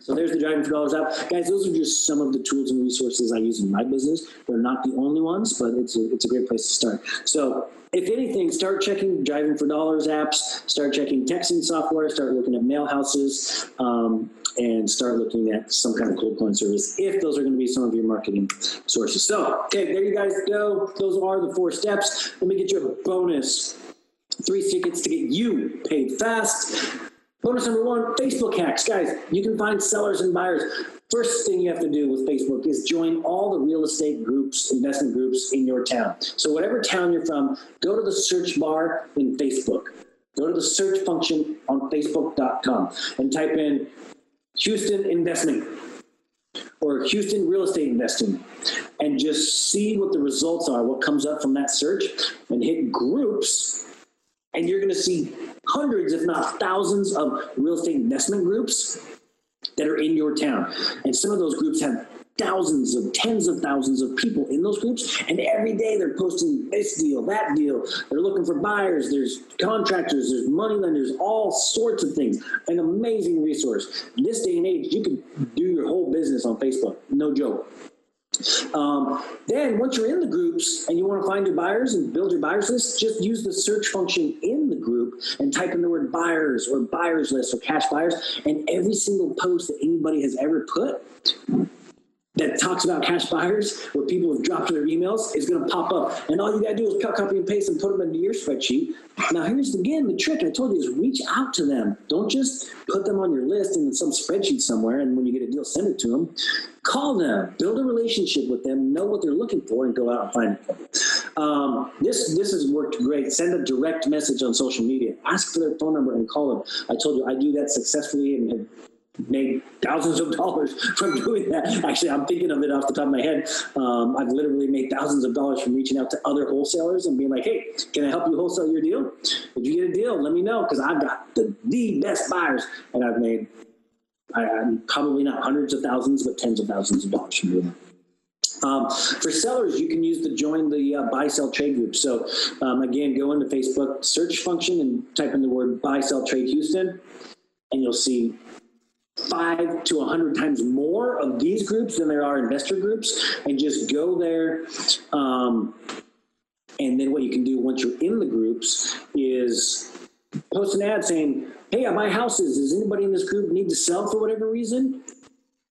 So there's the Driving for Dollars app. Guys, those are just some of the tools and resources I use in my business. They're not the only ones, but it's a, it's a great place to start. So if anything, start checking Driving for Dollars apps, start checking texting software, start looking at mail houses, um, and start looking at some kind of cold calling service if those are going to be some of your marketing sources. So, okay, there you guys go. Those are the four steps. Let me get you a bonus three tickets to get you paid fast. Bonus number one Facebook hacks. Guys, you can find sellers and buyers. First thing you have to do with Facebook is join all the real estate groups, investment groups in your town. So, whatever town you're from, go to the search bar in Facebook. Go to the search function on Facebook.com and type in Houston investment or Houston real estate investing and just see what the results are, what comes up from that search, and hit groups. And you're going to see hundreds, if not thousands, of real estate investment groups that are in your town. And some of those groups have thousands of tens of thousands of people in those groups. And every day they're posting this deal that deal. They're looking for buyers. There's contractors there's money lenders all sorts of things. An amazing resource. This day and age you can do your whole business on facebook. No joke um, then once you're in the groups and you want to find your buyers and build your buyers list, just use the search function in the group and type in the word buyers or buyers list or cash buyers. And every single post that anybody has ever put that talks about cash buyers where people have dropped their emails is going to pop up. And all you got to do is cut, copy, and paste and put them into your spreadsheet. Now, here's again the trick I told you is reach out to them. Don't just put them on your list in some spreadsheet somewhere and when you get a deal, send it to them. Call them, build a relationship with them, know what they're looking for, and go out and find them. Um, this this has worked great. Send a direct message on social media. Ask for their phone number and call them. I told you I do that successfully and have made thousands of dollars from doing that. Actually, I'm thinking of it off the top of my head. Um, I've literally made thousands of dollars from reaching out to other wholesalers and being like, hey, can I help you wholesale your deal? If you get a deal, let me know because I've got the, the best buyers. And I've made, I, am probably not hundreds of thousands, but tens of thousands of dollars from doing that. Um, for sellers, you can use the join the uh, buy sell trade group. So um, again, go into Facebook search function and type in the word buy sell trade Houston, and you'll see five to a hundred times more of these groups than there are investor groups, and just go there. Um, and then what you can do once you're in the groups is post an ad saying, "Hey, I buy houses. Does anybody in this group need to sell for whatever reason?"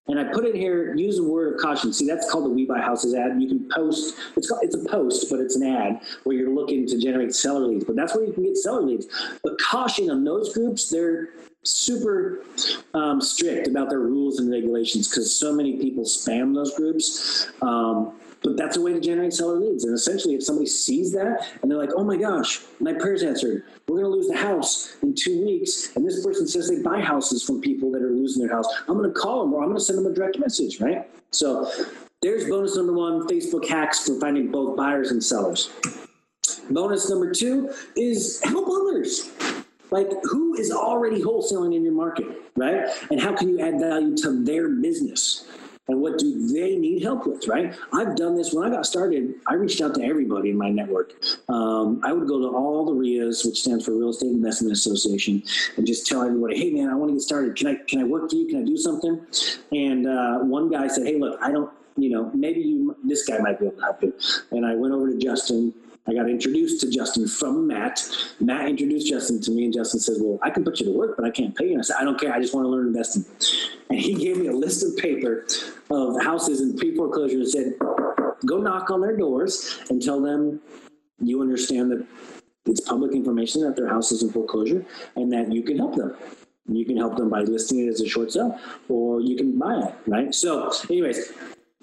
And I put in here, use a word of caution. See, that's called the We Buy Houses ad. You can post, it's, called, it's a post, but it's an ad where you're looking to generate seller leads. But that's where you can get seller leads. But caution on those groups, they're super um, strict about their rules and regulations because so many people spam those groups. Um, but that's a way to generate seller leads. And essentially, if somebody sees that and they're like, oh my gosh, my prayer's answered, we're going to lose the house in two weeks. And this person says they buy houses from people that are losing their house. I'm going to call them or I'm going to send them a direct message, right? So there's bonus number one Facebook hacks for finding both buyers and sellers. Bonus number two is help others. Like, who is already wholesaling in your market, right? And how can you add value to their business? And what do they need help with, right? I've done this when I got started. I reached out to everybody in my network. Um, I would go to all the RIAs, which stands for Real Estate Investment Association, and just tell everybody, "Hey, man, I want to get started. Can I can I work for you? Can I do something?" And uh, one guy said, "Hey, look, I don't you know, maybe you, this guy might be able to help you. And I went over to Justin I got introduced to Justin from Matt. Matt introduced Justin to me, and Justin says, Well, I can put you to work, but I can't pay you. And I said, I don't care. I just want to learn investing. And he gave me a list of paper of houses in pre foreclosure and said, Go knock on their doors and tell them you understand that it's public information that their house is in foreclosure and that you can help them. You can help them by listing it as a short sale or you can buy it, right? So, anyways,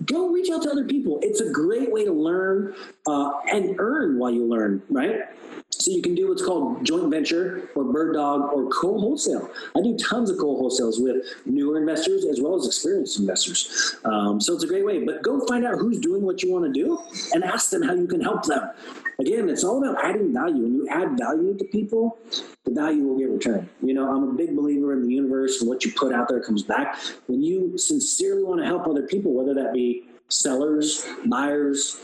go reach out to other people. It's a great way to learn uh, and earn while you learn, right? So you can do what's called joint venture or bird dog or co-wholesale. I do tons of co-wholesales with newer investors as well as experienced investors. Um, so it's a great way. But go find out who's doing what you want to do and ask them how you can help them. Again, it's all about adding value. When you add value to people, the value will get returned. You know, I'm a big believer in the universe and what you put out there comes back. When you sincerely want to help other people, whether that be sellers, buyers,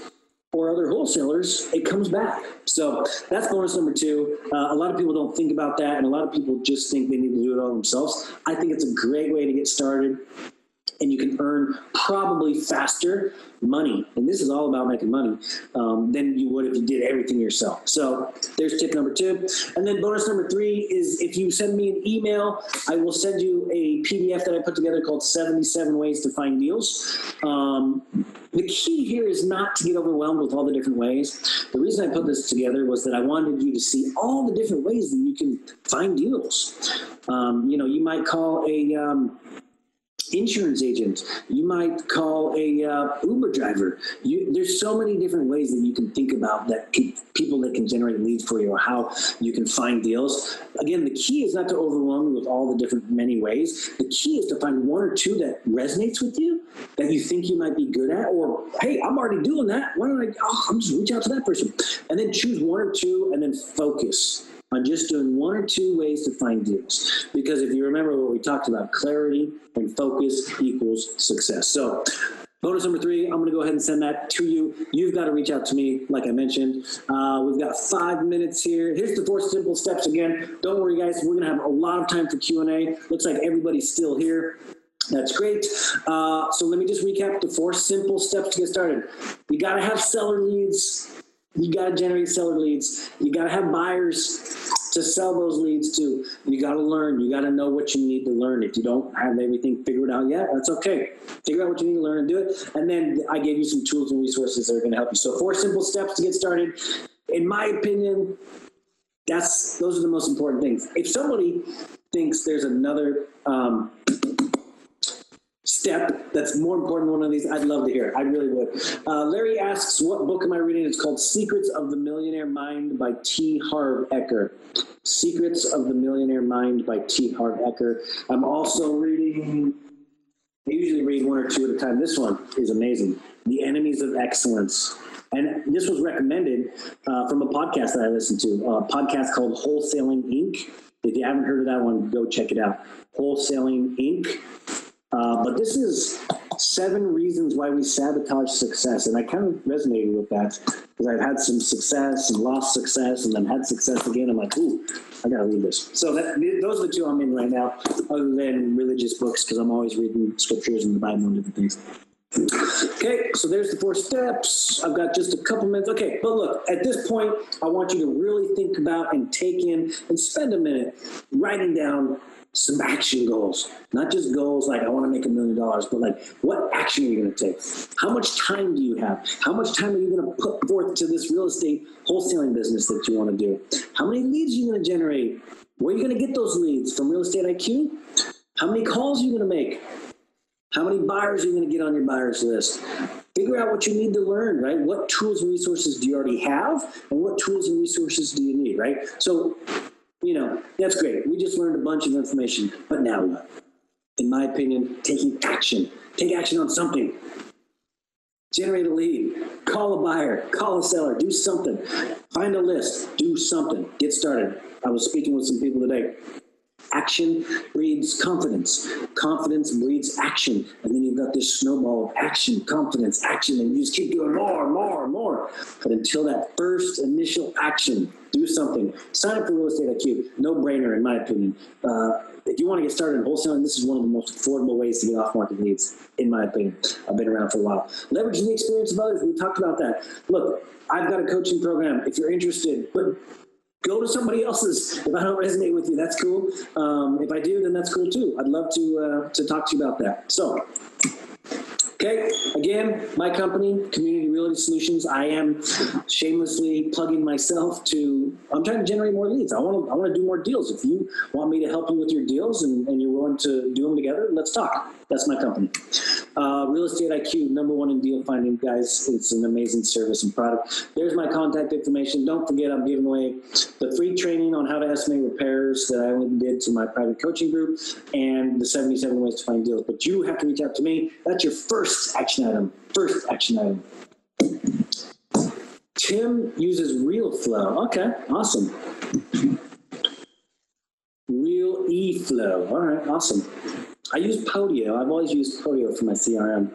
or other wholesalers, it comes back. So that's bonus number two. Uh, a lot of people don't think about that, and a lot of people just think they need to do it all themselves. I think it's a great way to get started and you can earn probably faster money. And this is all about making money um, than you would if you did everything yourself. So there's tip number two. And then bonus number three is if you send me an email, I will send you a PDF that I put together called 77 Ways to Find Deals. Um, the key here is not to get overwhelmed with all the different ways. The reason I put this together was that I wanted you to see all the different ways that you can find deals. Um, you know, you might call a um, insurance agent. You might call a uh, Uber driver. You, there's so many different ways that you can think about that pe- people that can generate leads for you or how you can find deals. Again, the key is not to overwhelm you with all the different many ways. The key is to find one or two that resonates with you that you think you might be good at, or hey, I'm already doing that. Why don't I? Oh, I'm just reach out to that person, and then choose one or two, and then focus on just doing one or two ways to find deals. Because if you remember what we talked about, clarity and focus equals success. So Bonus number three, I'm going to go ahead and send that to you. You've got to reach out to me, like I mentioned. Uh, we've got five minutes here. Here's the four simple steps again. Don't worry, guys. We're going to have a lot of time for Q&A. Looks like everybody's still here. That's great. Uh, so let me just recap the four simple steps to get started. You got to have seller leads. You got to generate seller leads. You got to have buyers to sell those leads to. You got to learn. You got to know what you need to learn. If you don't have everything figured out yet, that's okay. Figure out what you need to learn and do it. And then I gave you some tools and resources that are going to help you. So four simple steps to get started. In my opinion, that's those are the most important things. If somebody thinks there's another um, step that's more important than one of these, I'd love to hear it. I really would. Uh, Larry asks, what book am I reading? It's called Secrets of the Millionaire Mind by T. Harv Eker. Secrets of the Millionaire Mind by T. Harv Eker. I'm also reading, I usually read one or two at a time. This one is amazing. The Enemies of Excellence. And this was recommended uh, from a podcast that I listened to, a podcast called Wholesaling Inc. If you haven't heard of that one, go check it out. Wholesaling Inc. But this is seven reasons why we sabotage success. And I kind of resonated with that because I've had some success and lost success and then had success again. I'm like, ooh, I got to read this. So that, those are the two I'm in right now, other than religious books because I'm always reading scriptures and the Bible and different things. Okay, so there's the four steps. I've got just a couple minutes. Okay, but look, at this point, I want you to really think about and take in and spend a minute writing down some action goals, not just goals like I want to make a million dollars, but like what action are you going to take? How much time do you have? How much time are you going to put forth to this real estate wholesaling business that you want to do? How many leads are you going to generate? Where are you going to get those leads from Real Estate IQ? How many calls are you going to make? How many buyers are you going to get on your buyers list? Figure out what you need to learn, right? What tools and resources do you already have, and what tools and resources do you need, right? So you know, that's great. We just learned a bunch of information, but now? In my opinion, taking action. Take action on something. Generate a lead. Call a buyer. Call a seller. Do something. Find a list. Do something. Get started. I was speaking with some people today. Action breeds confidence. Confidence breeds action. And then you've got this snowball of action, confidence, action, and you just keep doing more, more, more. But until that first initial action, do something. Sign up for Real Estate IQ. No brainer, in my opinion. Uh, if you want to get started in wholesaling, this is one of the most affordable ways to get off market leads, in my opinion. I've been around for a while. Leveraging the experience of others. We talked about that. Look, I've got a coaching program. If you're interested, but go to somebody else's. If I don't resonate with you, that's cool. Um, if I do, then that's cool too. I'd love to uh, to talk to you about that. So. Okay, again, my company, Community Realty Solutions. I am shamelessly plugging myself to. I'm trying to generate more leads. I want to. I want to do more deals. If you want me to help you with your deals and, and you're willing to do them together, let's talk. That's my company. Uh, Real Estate IQ, number one in deal finding, guys. It's an amazing service and product. There's my contact information. Don't forget, I'm giving away the free training on how to estimate repairs that I did to my private coaching group and the 77 ways to find deals. But you have to reach out to me. That's your first action item. First action item. Tim uses Real Flow. Okay, awesome. Real eFlow. All right, awesome. I use Podio. I've always used Podio for my CRM.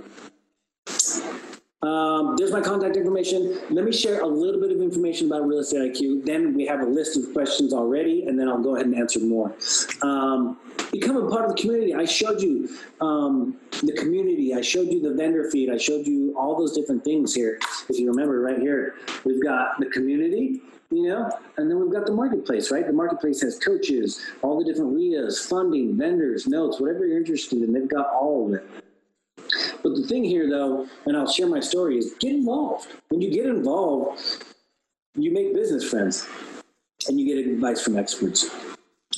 Um, there's my contact information. Let me share a little bit of information about Real Estate IQ. Then we have a list of questions already, and then I'll go ahead and answer more. Um, become a part of the community. I showed you um, the community. I showed you the vendor feed. I showed you all those different things here. If you remember, right here, we've got the community. You know, and then we've got the marketplace, right? The marketplace has coaches, all the different RIAs, funding, vendors, notes, whatever you're interested in, they've got all of it. But the thing here, though, and I'll share my story, is get involved. When you get involved, you make business friends and you get advice from experts.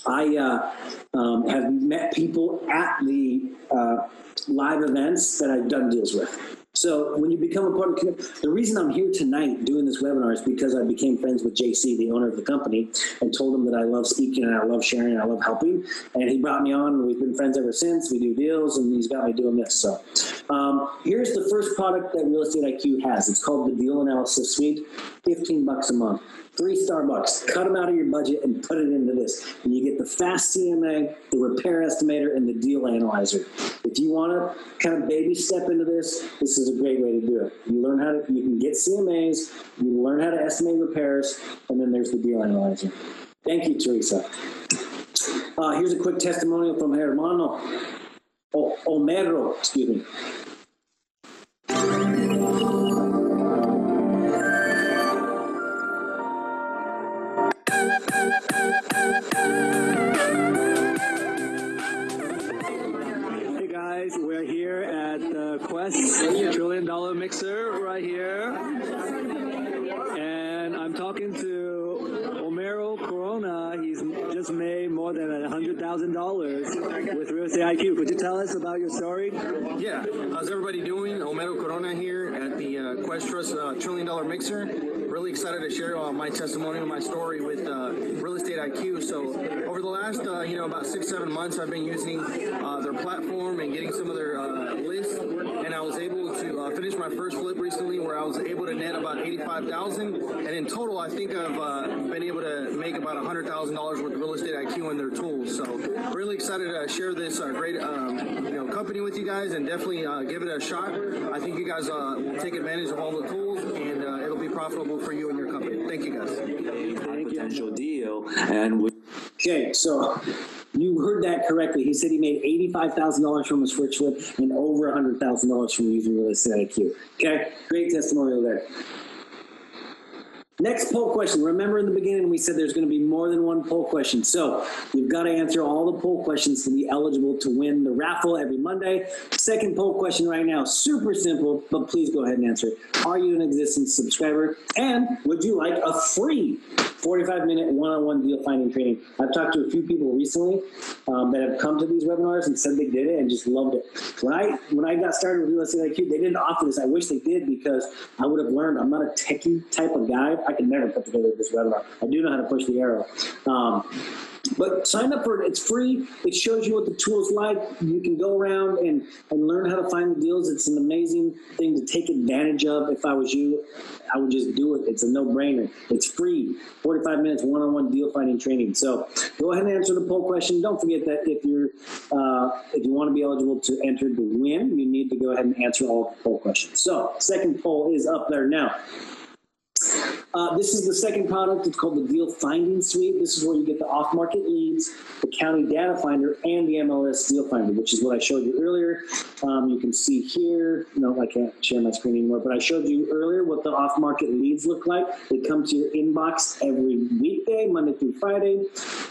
I uh, um, have met people at the uh, live events that I've done deals with. So when you become a part of the reason I'm here tonight doing this webinar is because I became friends with JC, the owner of the company, and told him that I love speaking and I love sharing and I love helping. And he brought me on, we've been friends ever since. We do deals, and he's got me doing this. So um, here's the first product that Real Estate IQ has. It's called the Deal Analysis Suite, 15 bucks a month three Starbucks, cut them out of your budget and put it into this. And you get the fast CMA, the repair estimator, and the deal analyzer. If you want to kind of baby step into this, this is a great way to do it. You learn how to, you can get CMAs, you learn how to estimate repairs, and then there's the deal analyzer. Thank you, Teresa. Uh, here's a quick testimonial from Hermano o- Omero, excuse me. The Trillion Dollar Mixer right here. And I'm talking to Omero Corona. He's just made more than $100,000 with Real Estate IQ. Could you tell us about your story? Yeah, how's everybody doing? Omero Corona here at the uh, uh, Trillion Dollar Mixer. Really excited to share uh, my testimony and my story with uh, Real Estate IQ. So over the last, uh, you know, about six, seven months, I've been using uh, their platform and getting some of their uh, lists. And I was able to uh, finish my first flip recently where I was able to net about 85000 And in total, I think I've been able to make about $100,000 with Real Estate IQ and their tools. So really excited to share this great, um, you know, company with you guys and definitely give it a shot. I think you guys will take advantage of all the tools and profitable for you and your company. Thank you guys. potential deal and we Okay, so you heard that correctly. He said he made eighty-five thousand dollars from his first flip and over hundred thousand dollars from using real estate IQ. Okay, great testimonial there. Next poll question. Remember in the beginning we said there's going to be more than one poll question. So you've got to answer all the poll questions to be eligible to win the raffle every Monday. Second poll question right now, super simple, but please go ahead and answer. Are you an existing subscriber? And would you like a free 45 minute one-on-one deal finding training? I've talked to a few people recently um, that have come to these webinars and said they did it and just loved it. When I when I got started with Real Estate IQ, they didn't offer this. I wish they did because I would have learned. I'm not a techie type of guy. I could never put together this webinar. I do know how to push the arrow. Um, but sign up for it. It's free. It shows you what the tool's like. You can go around and, and learn how to find the deals. It's an amazing thing to take advantage of. If I was you, I would just do it. It's a no brainer. It's free. 45 minutes one on one deal finding training. So go ahead and answer the poll question. Don't forget that if you're uh, if you want to be eligible to enter the win, you need to go ahead and answer all the poll questions. So second poll is up there now. Uh, this is the second product. It's called the Deal Finding Suite. This is where you get the off-market leads, the county data finder, and the MLS Deal Finder, which is what I showed you earlier. Um, you can see here. No, I can't share my screen anymore. But I showed you earlier what the off-market leads look like. They come to your inbox every weekday, Monday through Friday.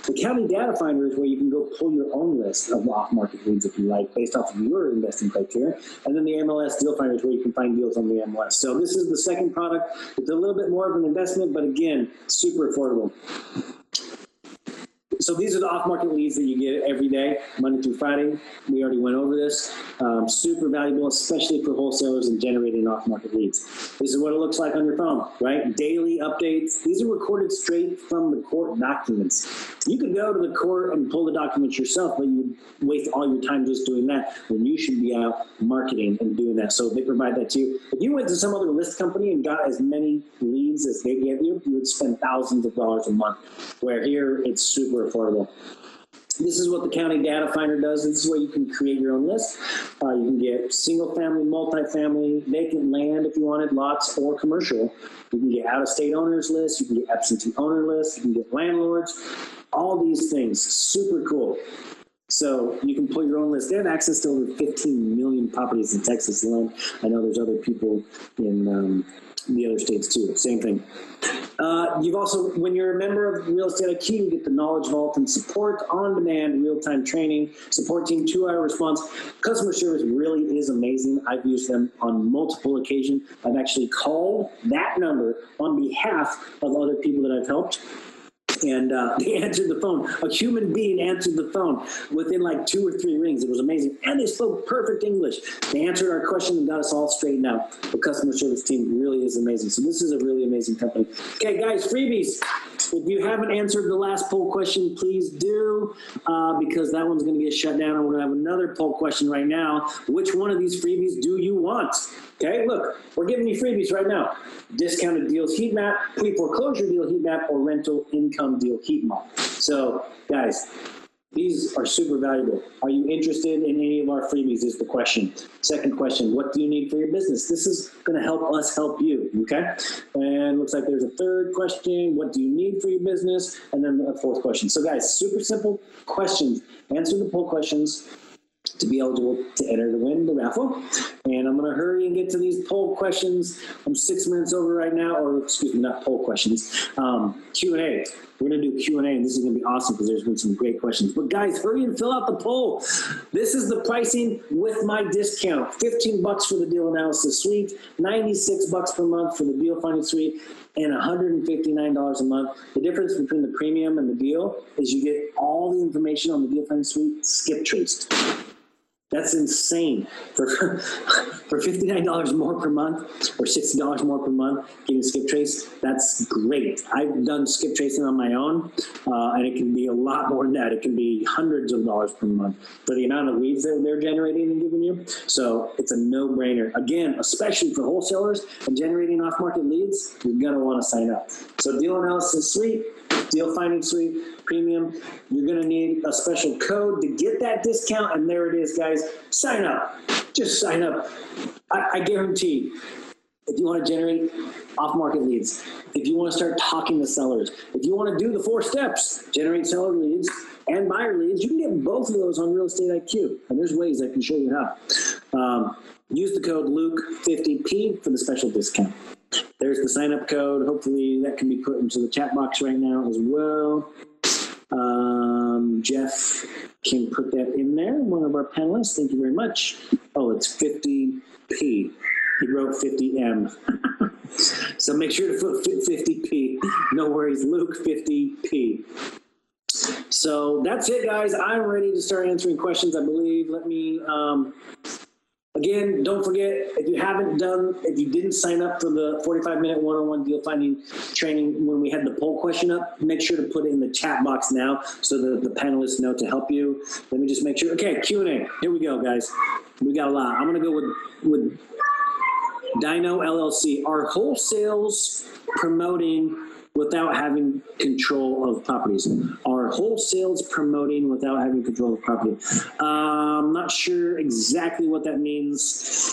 The county data finder is where you can go pull your own list of off-market leads if you like, based off of your investing criteria. And then the MLS Deal Finder is where you can find deals on the MLS. So this is the second product. It's a little bit more of an investment, but again, super affordable. So these are the off-market leads that you get every day, Monday through Friday. We already went over this. Um, super valuable, especially for wholesalers and generating off-market leads. This is what it looks like on your phone, right? Daily updates. These are recorded straight from the court documents. You could go to the court and pull the documents yourself, but you waste all your time just doing that when you should be out marketing and doing that. So they provide that to you. If you went to some other list company and got as many leads as they gave you, you would spend thousands of dollars a month. Where here it's super affordable. This is what the county data finder does. This is where you can create your own list. Uh, you can get single family, multifamily, vacant land if you wanted, lots, or commercial. You can get out of state owners list. You can get absentee owner list. You can get landlords. All these things, super cool. So you can put your own list. They have access to over 15 million properties in Texas alone. I know there's other people in um, the other states too. Same thing. Uh, you've also, when you're a member of Real Estate IQ, you get the Knowledge Vault and support on demand, real time training, support team, two hour response. Customer service really is amazing. I've used them on multiple occasions. I've actually called that number on behalf of other people that I've helped and uh, they answered the phone. A human being answered the phone within like two or three rings. It was amazing, and they spoke perfect English. They answered our question and got us all straightened out. The customer service team really is amazing. So this is a really amazing company. Okay, guys, freebies. If you haven't answered the last poll question, please do, uh, because that one's going to get shut down. And we're going to have another poll question right now. Which one of these freebies do you want? Okay, look, we're giving you freebies right now. Discounted deals heat map, pre-foreclosure deal heat map, or rental income deal heat map. So, guys, these are super valuable. Are you interested in any of our freebies is the question. Second question, what do you need for your business? This is going to help us help you, okay? And looks like there's a third question, what do you need for your business? And then a fourth question. So guys, super simple questions. Answer the poll questions to be eligible to enter the win the raffle. And I'm going to hurry and get to these poll questions. I'm six minutes over right now, or excuse me, not poll questions. Um, Q and A. We're going to do Q and A, and this is going to be awesome because there's been some great questions. But guys, hurry and fill out the poll. This is the pricing with my discount: 15 bucks for the deal analysis suite, 96 bucks per month for the deal finding suite, and $159 a month. The difference between the premium and the deal is you get all the information on the deal finding suite skip traced. That's insane. For for fifty nine dollars more per month or sixty dollars more per month, getting skip trace, that's great. I've done skip tracing on my own, uh, and it can be a lot more than that. It can be hundreds of dollars per month for the amount of leads that they're generating and giving you. So it's a no brainer. Again, especially for wholesalers and generating off market leads, you're gonna want to sign up. So deal analysis suite, deal finding suite, premium. You're going to need a special code to get that discount, and there it is, guys. Sign up. Just sign up. I, I guarantee if you want to generate off market leads, if you want to start talking to sellers, if you want to do the four steps, generate seller leads and buyer leads, you can get both of those on Real Estate IQ. And there's ways I can show you how. Um, use the code Luke50P for the special discount. There's the sign up code. Hopefully, that can be put into the chat box right now as well. Jeff can put that in there, one of our panelists. Thank you very much. Oh, it's 50p. He wrote 50m. so make sure to put 50p. No worries, Luke 50p. So that's it, guys. I'm ready to start answering questions, I believe. Let me um, Again, don't forget, if you haven't done, if you didn't sign up for the 45 minute one on one deal finding training when we had the poll question up, make sure to put it in the chat box now so that the panelists know to help you. Let me just make sure. Okay, Q&A. Here we go, guys. We got a lot. I'm to go with, with Dino LLC. Are wholesales promoting without having control of properties? Are wholesales promoting without having control of property? Uh, I'm not sure exactly what that means.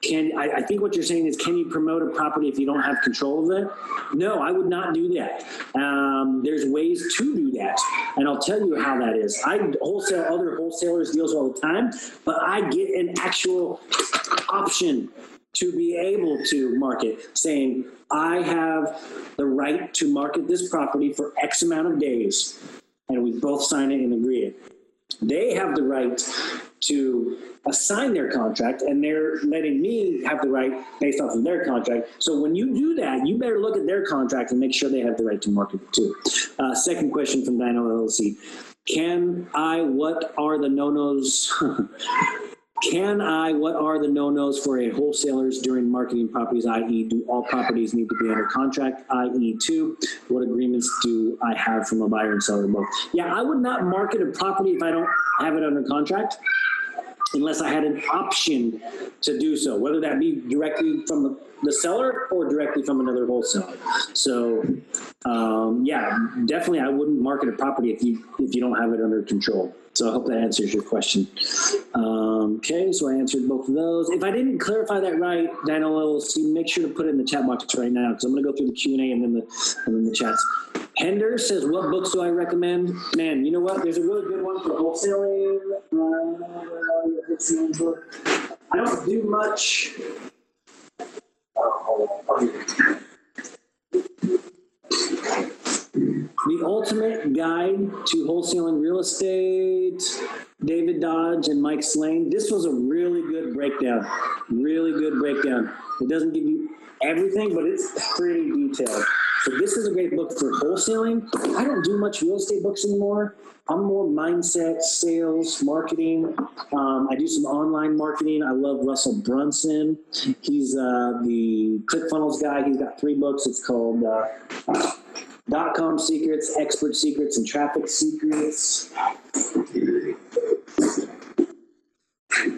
Can I, I, think what you're saying is, can you promote a property if you don't have control of it? No, I would not do that. Um, there's ways to do that, and I'll tell you how that is. I wholesale other wholesalers deals all the time, but I get an actual option to be able to market, saying, I have the right to market this property for X amount of days, and we both sign it and agree it. They have the right to assign their contract, and they're letting me have the right based off of their contract. So when you do that, you better look at their contract and make sure they have the right to market too. Uh, second question from Dino LLC. Can I, what are the no-nos Can I, what are the no-nos for a wholesalers during marketing properties, i.e. do all properties need to be under contract, i.e. two, what agreements do I have from a buyer and seller both? Yeah, I would not market a property if I don't have it under contract unless I had an option to do so, whether that be directly from the, the seller or directly from another wholesaler. So um, yeah, definitely, I wouldn't market a property if you if you don't have it under control. So I hope that answers your question. Um, okay, so I answered both of those. If I didn't clarify that right, Dino LLC, make sure to put it in the chat box right now because I'm going to go through the Q and A and then the and then the chats. Hender says, "What books do I recommend?" Man, you know what? There's a really good one for wholesaling. I don't do much. Oh. The Ultimate Guide to Wholesaling Real Estate, David Dodge and Mike Slane. This was a really good breakdown. Really good breakdown. It doesn't give you everything, but it's pretty detailed. So this is a great book for wholesaling. I don't do much real estate books anymore. I'm more mindset, sales, marketing. Um, I do some online marketing. I love Russell Brunson. He's uh, the ClickFunnels guy. He's got three books. It's called uh, Dot com secrets, expert secrets, and traffic secrets.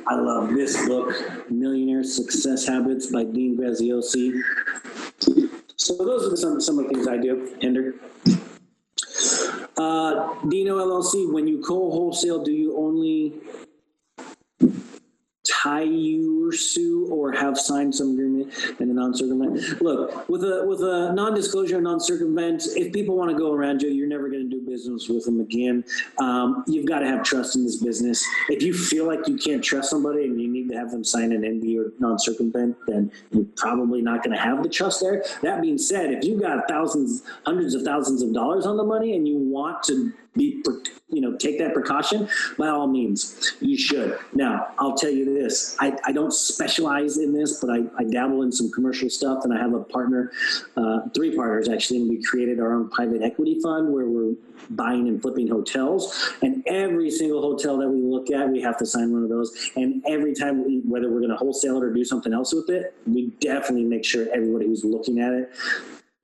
I love this book, Millionaire Success Habits by Dean Graziosi. So those are some, some of the things I do, Ender. Uh, Dino LLC, when you co-wholesale, do you only sue or have signed some agreement in a non-circumvent. Look, with a with a non-disclosure, non-circumvent, if people want to go around you, you're never going to do business with them again. Um, you've got to have trust in this business. If you feel like you can't trust somebody and you need to have them sign an ND or non-circumvent, then you're probably not going to have the trust there. That being said, if you've got thousands, hundreds of thousands of dollars on the money and you want to be, you know, take that precaution, by all means, you should. Now, I'll tell you this I, I don't specialize in this, but I, I dabble in some commercial stuff, and I have a partner, uh, three partners actually, and we created our own private equity fund where we're buying and flipping hotels. And every single hotel that we look at, we have to sign one of those. And every time, we, whether we're going to wholesale it or do something else with it, we definitely make sure everybody who's looking at it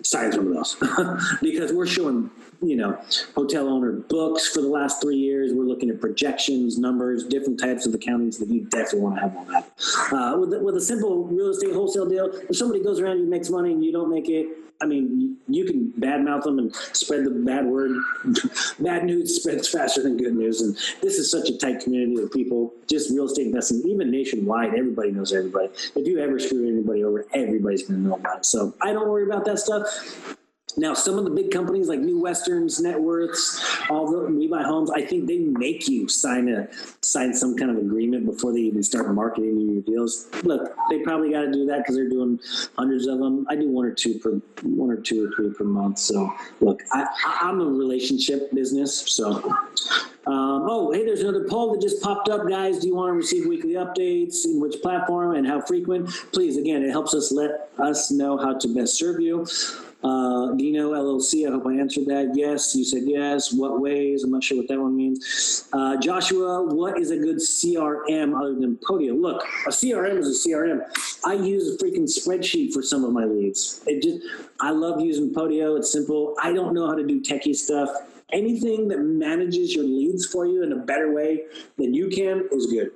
signs one of those because we're showing you know hotel owner books for the last three years we're looking at projections numbers different types of accountings that you definitely want to have on that uh, with, with a simple real estate wholesale deal if somebody goes around and makes money and you don't make it I mean, you can badmouth them and spread the bad word. bad news spreads faster than good news. And this is such a tight community of people, just real estate investing, even nationwide, everybody knows everybody. If you ever screw anybody over, everybody's going to know about it. So I don't worry about that stuff. Now, some of the big companies like New Westerns, Net Worths, all the We Buy Homes, I think they make you sign a sign some kind of agreement before they even start marketing your deals. Look, they probably got to do that because they're doing hundreds of them. I do one or two per one or two or three per month. So, look, I, I'm a relationship business, so. Um, oh, hey, there's another poll that just popped up, guys. Do you want to receive weekly updates? In which platform and how frequent? Please, again, it helps us let us know how to best serve you. Uh, Dino LLC, I hope I answered that. Yes, you said yes. What ways? I'm not sure what that one means. Uh, Joshua, what is a good CRM other than Podio? Look, a CRM is a CRM. I use a freaking spreadsheet for some of my leads. It just, I love using Podio. It's simple. I don't know how to do techie stuff. Anything that manages your leads for you in a better way than you can is good.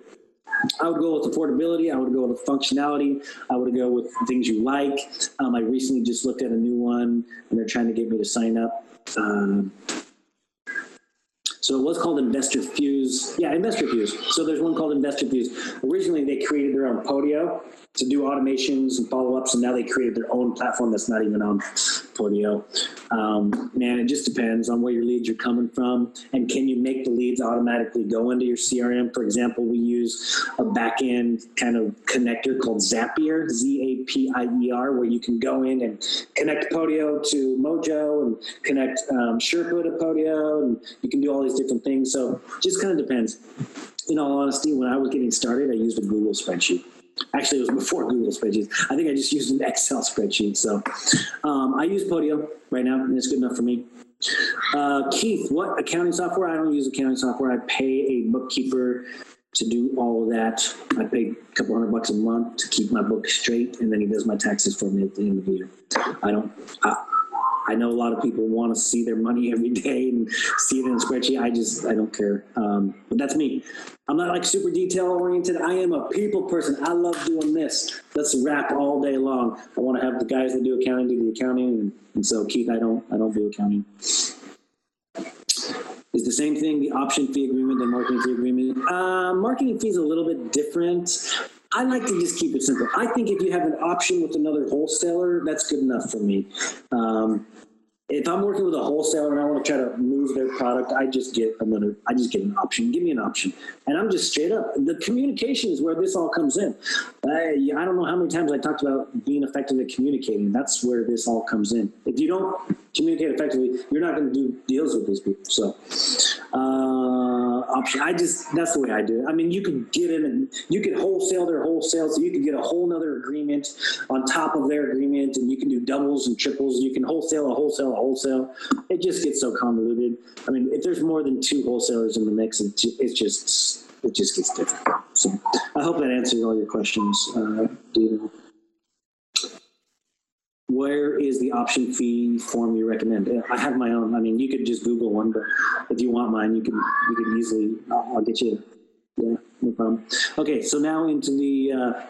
I would go with affordability. I would go with functionality. I would go with things you like. Um, I recently just looked at a new one, and they're trying to get me to sign up. Um, so it was called Investor Fuse. Yeah, Investor Fuse. So there's one called Investor Fuse. Originally, they created their own Podio to do automations and follow ups, and now they created their own platform that's not even on Podio. Um, man, it just depends on where your leads are coming from, and can you make the leads automatically go into your CRM? For example, we use a back end kind of connector called Zapier, Z A P I E R, where you can go in and connect Podio to Mojo and connect um, Sherpa to Podio, and you can do all these different things. So just kind of depends. In all honesty, when I was getting started, I used a Google spreadsheet. Actually, it was before Google spreadsheets. I think I just used an Excel spreadsheet. So um, I use Podio right now, and it's good enough for me. Uh, Keith, what accounting software? I don't use accounting software. I pay a bookkeeper to do all of that. I pay a couple hundred bucks a month to keep my book straight, and then he does my taxes for me at the end of the year. I don't. I, I know a lot of people want to see their money every day and see it in a spreadsheet. I just, I don't care. Um, but that's me. I'm not like super detail oriented. I am a people person. I love doing this. Let's rap all day long. I want to have the guys that do accounting do the accounting, and, and so Keith, I don't, I don't do accounting. Is the same thing the option fee agreement and marketing fee agreement? Uh, marketing fee is a little bit different. I like to just keep it simple. I think if you have an option with another wholesaler, that's good enough for me. Um, if I'm working with a wholesaler and I want to try to move their product, I just get another, I just get an option. Give me an option. And I'm just straight up. The communication is where this all comes in. I, I don't know how many times I talked about being effective at communicating. That's where this all comes in. If you don't communicate effectively, you're not going to do deals with these people. So, uh, option. I just, that's the way I do it. I mean, you could get in and you could wholesale their wholesale. So you could get a whole nother agreement on top of their agreement and you can do doubles and triples. You can wholesale a wholesale a wholesale. It just gets so convoluted. I mean, if there's more than two wholesalers in the mix, it's just, it just gets different. So I hope that answers all your questions, uh, Dino. Where is the option fee form you recommend? Uh, I have my own. I mean, you could just Google one, but if you want mine, you can you can easily. I'll, I'll get you. Yeah, no problem. Okay, so now into the uh,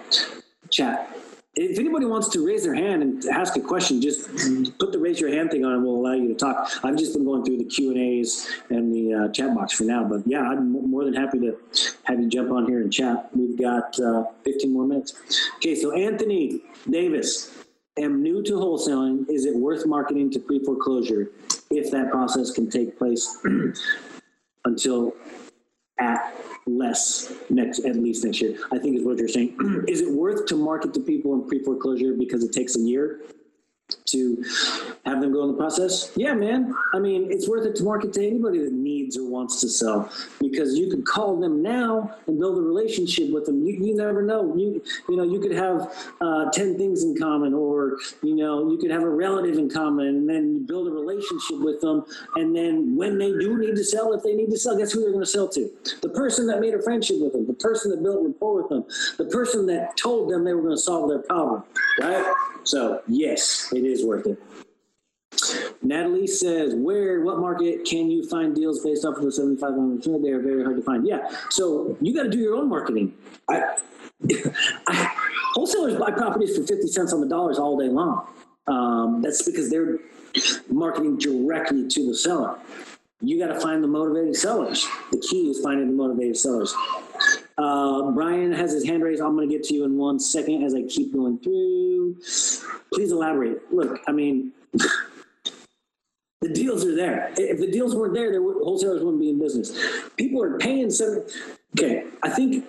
chat. If anybody wants to raise their hand and ask a question, just put the raise your hand thing on, and we'll allow you to talk. I've just been going through the Q and A's and the uh, chat box for now, but yeah, I'm more than happy to have you jump on here and chat. We've got uh, 15 more minutes. Okay, so Anthony Davis, am new to wholesaling. Is it worth marketing to pre foreclosure if that process can take place until at less next, at least next year? I think is what you're saying. is it worth to market to people in pre foreclosure because it takes a year? To have them go in the process? Yeah, man. I mean, it's worth it to market to anybody that needs or wants to sell because you could call them now and build a relationship with them. You, you never know. You you know you could have uh, ten things in common, or you know you could have a relative in common, and then you build a relationship with them. And then when they do need to sell, if they need to sell, guess who they're going to sell to? The person that made a friendship with them, the person that built rapport with them, the person that told them they were going to solve their problem, right? So yes, is worth it. Natalie says, where, what market can you find deals based off of the 75 on They are very hard to find. Yeah. So you got to do your own marketing. I, I, wholesalers buy properties for 50 cents on the dollars all day long. Um, that's because they're marketing directly to the seller. You got to find the motivated sellers. The key is finding the motivated sellers. Uh, Brian has his hand raised. I'm going to get to you in one second as I keep going through. Please elaborate. Look, I mean, the deals are there. If the deals weren't there, there would, wholesalers wouldn't be in business. People are paying some. Okay, I think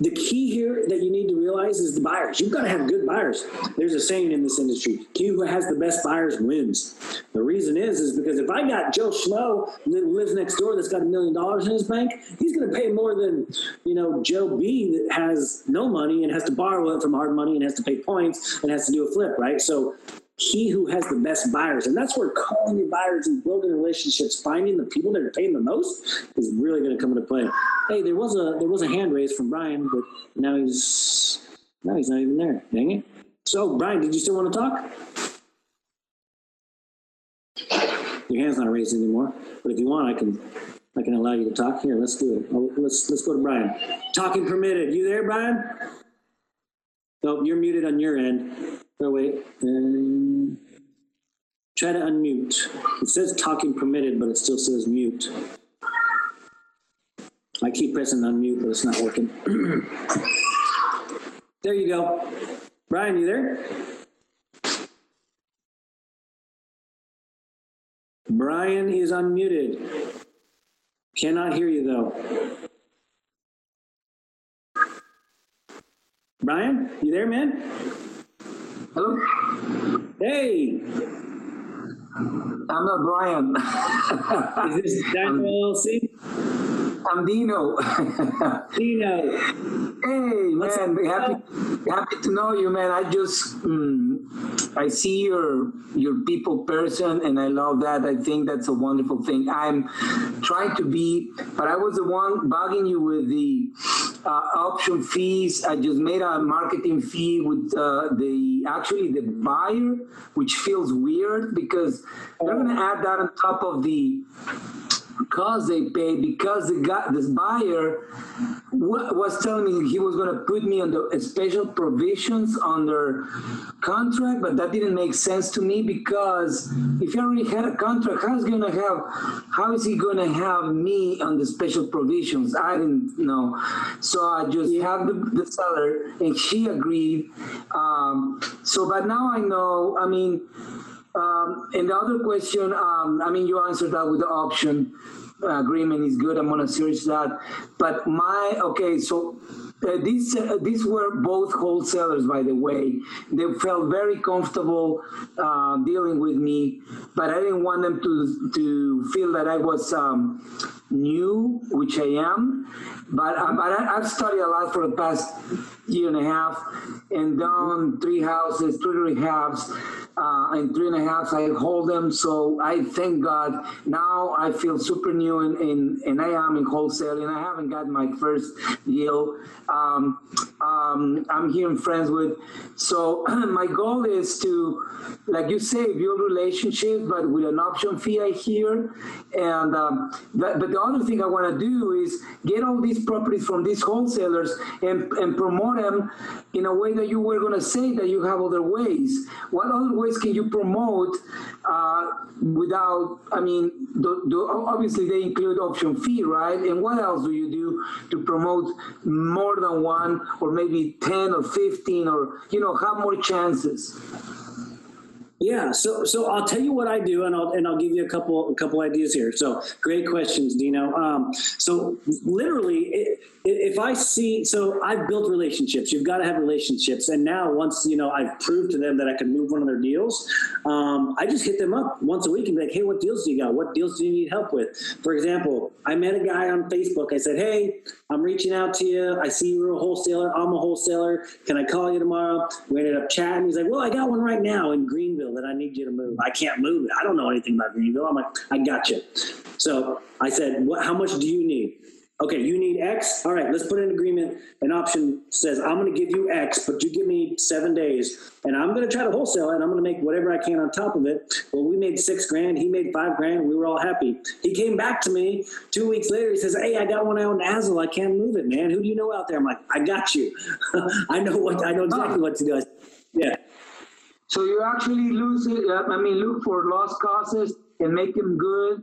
the key here that you need to realize is the buyers. You've got to have good buyers. There's a saying in this industry: "He who has the best buyers wins." The reason is, is because if I got Joe Schmo that lives next door that's got a million dollars in his bank, he's going to pay more than you know Joe B that has no money and has to borrow it from hard money and has to pay points and has to do a flip, right? So he who has the best buyers, and that's where calling your buyers and building relationships, finding the people that are paying the most, is really going to come into play. Hey, there was a there was a hand raised from Brian, but now he's now he's not even there. Dang it! So Brian, did you still want to talk? Your hand's not raised anymore, but if you want, I can I can allow you to talk. Here, let's do it. Oh, let's let's go to Brian. Talking permitted. You there, Brian? Nope, you're muted on your end. Oh, wait. Um, try to unmute. It says talking permitted, but it still says mute. I keep pressing unmute, but it's not working. there you go. Brian, you there? Brian is unmuted. Cannot hear you though. Brian, you there, man? Hello, Hey, I'm not Brian. is this Daniel LLC? I'm Dino. Dino. hey, What's man, up? happy, happy to know you, man. I just, mm, I see your your people person, and I love that. I think that's a wonderful thing. I'm trying to be, but I was the one bugging you with the uh, option fees. I just made a marketing fee with uh, the actually the buyer, which feels weird because they're going to add that on top of the cost they pay because the guy, this buyer wa- was telling me he was going to put me under special provisions under contract, but that didn't make sense to me because if you already had a contract, how's going to have, how is he going to have me on the special provisions? I didn't know. So I just have the, the seller and she agreed. Um, so, but now I know, I mean, um, and the other question, um, I mean, you answered that with the option uh, agreement is good. I'm gonna search that. But my okay, so uh, these uh, these were both wholesalers, by the way. They felt very comfortable uh, dealing with me, but I didn't want them to to feel that I was um, new, which I am. But, uh, but I, I've studied a lot for the past year and a half, and done three houses, three rehabs uh, in three and a half. I hold them. So I thank God. Now I feel super new and, and, and I am in wholesale and I haven't got my first deal. Um, um, I'm here in friends with. So my goal is to, like you say, build relationships, but with an option fee I hear. And um, that, but the other thing I want to do is get all these properties from these wholesalers and, and promote them in a way that you were going to say that you have other ways. What other ways can you promote uh, without, I mean, do, do, obviously they include option fee, right? And what else do you do to promote more than one or maybe 10 or 15 or, you know, have more chances? Yeah, so so I'll tell you what I do, and I'll and I'll give you a couple a couple ideas here. So great questions, Dino. Um, so literally, i if I see, so I've built relationships. You've got to have relationships, and now once you know I've proved to them that I can move one of their deals, um, I just hit them up once a week and be like, hey, what deals do you got? What deals do you need help with? For example, I met a guy on Facebook. I said, hey, I'm reaching out to you. I see you're a wholesaler. I'm a wholesaler. Can I call you tomorrow? We ended up chatting. He's like, well, I got one right now in Greenville that I need you to move. I can't move it. I don't know anything about Greenville. I'm like, I got you. So I said, what, how much do you need? Okay, you need X. All right, let's put an agreement. An option says, I'm going to give you X, but you give me seven days, and I'm going to try to wholesale it. And I'm going to make whatever I can on top of it. Well, we made six grand. He made five grand. We were all happy. He came back to me two weeks later. He says, Hey, I got one out in Azle. I can't move it, man. Who do you know out there? I'm like, I got you. I know what. I know exactly what to do. Said, yeah. So you actually lose it. I mean, look for lost causes and make them good,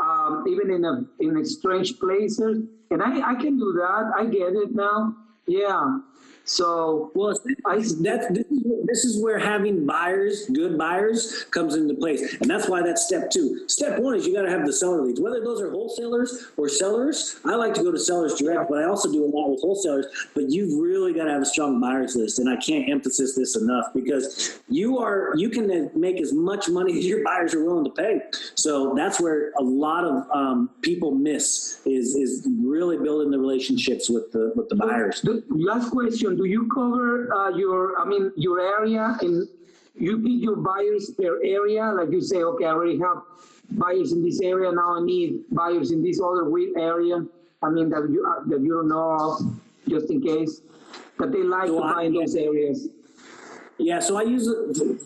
um, even in a in a strange places. And I I can do that. I get it now. Yeah. So Well, I that's this is, this is where having buyers, good buyers, comes into place, and that's why that's step two. Step one is you got to have the seller leads, whether those are wholesalers or sellers. I like to go to sellers direct, but I also do a lot with wholesalers. But you've really got to have a strong buyers list, and I can't emphasize this enough because you are you can make as much money as your buyers are willing to pay. So that's where a lot of um, people miss is is really building the relationships with the with the buyers. The last question: Do you cover uh, your? I mean, your area in you pick your buyers per area. Like you say, okay, I already have buyers in this area. Now I need buyers in this other weird area. I mean that you uh, that you don't know of, just in case. That they like So to I- buy in those areas. Yeah, so I use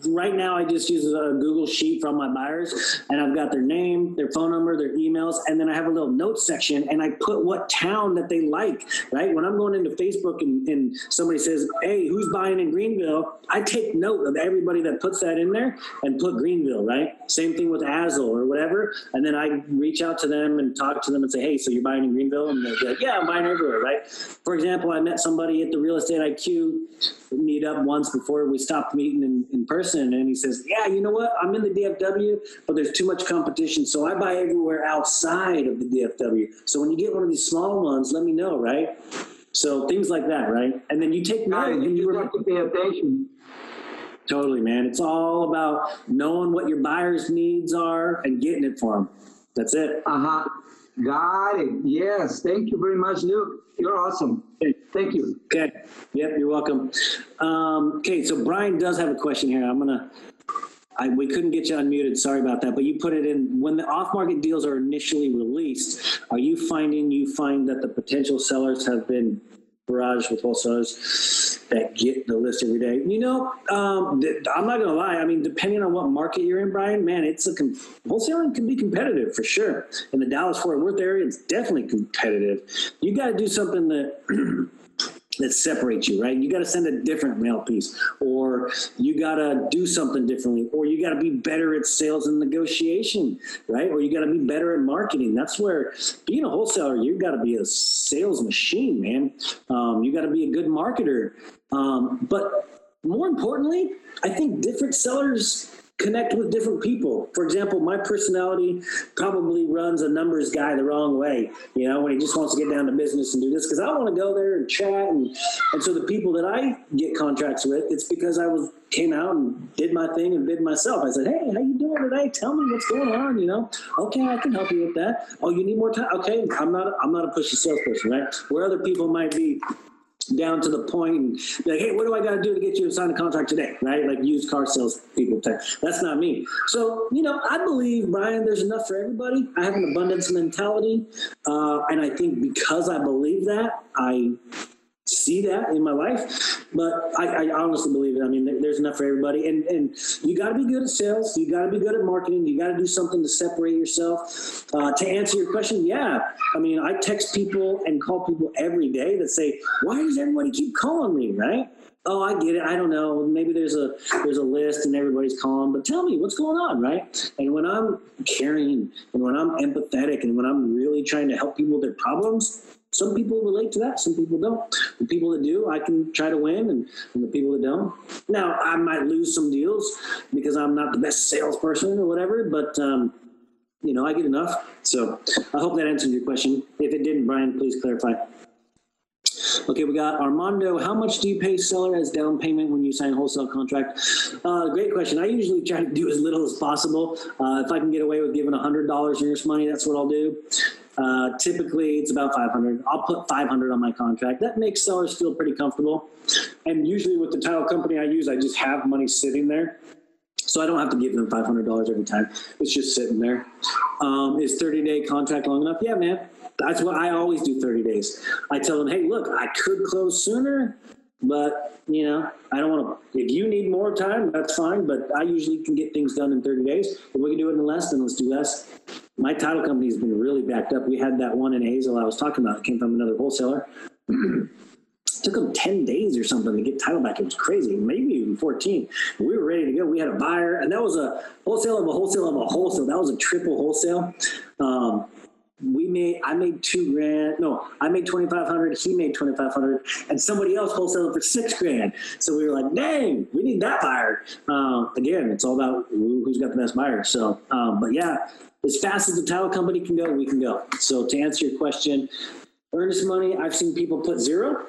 right now. I just use a Google sheet from my buyers, and I've got their name, their phone number, their emails, and then I have a little notes section, and I put what town that they like. Right when I'm going into Facebook and, and somebody says, "Hey, who's buying in Greenville?" I take note of everybody that puts that in there and put Greenville. Right. Same thing with Azle or whatever, and then I reach out to them and talk to them and say, "Hey, so you're buying in Greenville?" And they're like, "Yeah, I'm buying everywhere." Right. For example, I met somebody at the Real Estate IQ meet up once before we stopped meeting in, in person. And he says yeah you know what? I'm in the dfw but there's too much competition so i buy everywhere outside of the dfw so when you get one of these small ones let me know right? So things like that right? And then you take note and You you just remember have to pay attention. totally man. It's all about knowing what your buyers needs are and getting it for them that's it. Uh huh. Got it. Yes. Thank you very much, Luke. You're awesome. Thank you. Okay. Yep, you're welcome. Um, okay, so Brian does have a question here. I'm gonna. I, we couldn't get you unmuted. Sorry about that. But you put it in when the off-market deals are initially released. Are you finding you find that the potential sellers have been barraged with wholesalers that get the list every day. You know, um, th- I'm not gonna lie. I mean, depending on what market you're in, Brian, man, it's a com- wholesaling can be competitive for sure. In the Dallas Fort Worth area, it's definitely competitive. You got to do something that. that separates you, right? You got to send a different mail piece, or you got to do something differently, or you got to be better at sales and negotiation, right? Or you got to be better at marketing. That's where being a wholesaler, you got to be a sales machine, man. Um, you got to be a good marketer. Um, but more importantly, I think different sellers connect with different people. For example, my personality probably runs a numbers guy the wrong way, you know, when he just wants to get down to business and do this because I want to go there and chat and and so the people that I get contracts with, it's because I was came out and did my thing and bid myself. I said, "Hey, how you doing today? Tell me what's going on, you know? Okay, I can help you with that. Oh, you need more time? Okay, I'm not I'm not a pushy salesperson, right? Where other people might be down to the point and like, hey, what do I got to do to get you to sign a contract today? Right? Like used car sales people type. That's not me. So, you know, I believe, Brian, there's enough for everybody. I have an abundance mentality. Uh, and I think because I believe that, I see that in my life, but I, I honestly believe it. I mean, there- there's enough for everybody, and and you got to be good at sales. You got to be good at marketing. You got to do something to separate yourself. Uh, to answer your question, yeah, I mean, I text people and call people every day that say, "Why does everybody keep calling me?" Right? Oh, I get it. I don't know. Maybe there's a there's a list and everybody's calling, but tell me what's going on, right? And when I'm caring and when I'm empathetic and when I'm really trying to help people with their problems, some people relate to that, some people don't. The people that do, I can try to win, and, and the people that don't. Now, I might lose some deals because I'm not the best salesperson or whatever, but um, you know, I get enough. So I hope that answered your question. If it didn't, Brian, please clarify. Okay, we got Armando. How much do you pay seller as down payment when you sign a wholesale contract? Uh, great question. I usually try to do as little as possible. Uh, if I can get away with giving $100 in earnest money, that's what I'll do. Uh, typically, it's about 500. I'll put 500 on my contract. That makes sellers feel pretty comfortable. And usually, with the title company I use, I just have money sitting there. So I don't have to give them $500 every time. It's just sitting there. Um, is 30 day contract long enough? Yeah, man. That's what I always do 30 days. I tell them, hey, look, I could close sooner, but you know, I don't want to. If you need more time, that's fine. But I usually can get things done in 30 days. If we can do it in less, then let's do less. My title company has been really backed up. We had that one in Azle I was talking about. It came from another wholesaler. took them 10 days or something to get title back. It was crazy, maybe even 14. We were ready to go. We had a buyer, and that was a wholesale of a wholesale of a wholesale. That was a triple wholesale. Um, we made, I made two grand. No, I made 2,500. He made 2,500 and somebody else wholesaled for six grand. So we were like, dang, we need that buyer. Um, again, it's all about who- who's got the best buyer. So, um, but yeah, as fast as the title company can go, we can go. So to answer your question, earnest money, I've seen people put zero.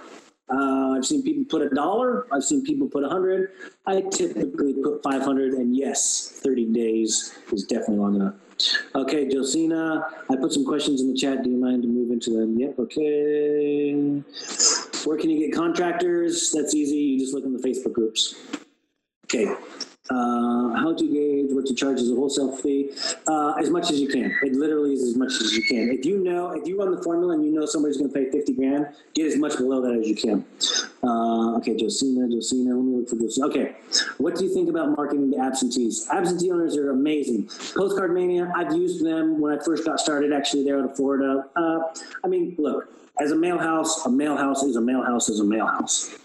Uh, I've seen people put a dollar. I've seen people put a hundred. I typically put 500 and yes, 30 days is definitely long enough. Okay, Josina, I put some questions in the chat. Do you mind to move into them? Yep, okay. Where can you get contractors? That's easy. You just look in the Facebook groups. Okay. Uh, how to gauge what to charge as a wholesale fee? Uh, as much as you can. It literally is as much as you can. If you know, if you run the formula and you know somebody's going to pay 50 grand, get as much below that as you can. Uh, okay, Josina, Josina, let me look for Josina. Okay, what do you think about marketing to absentees? Absentee owners are amazing. Postcard Mania, I've used them when I first got started actually there in Florida. Uh, I mean, look, as a mail house, a mail house is a mail house is a mail house.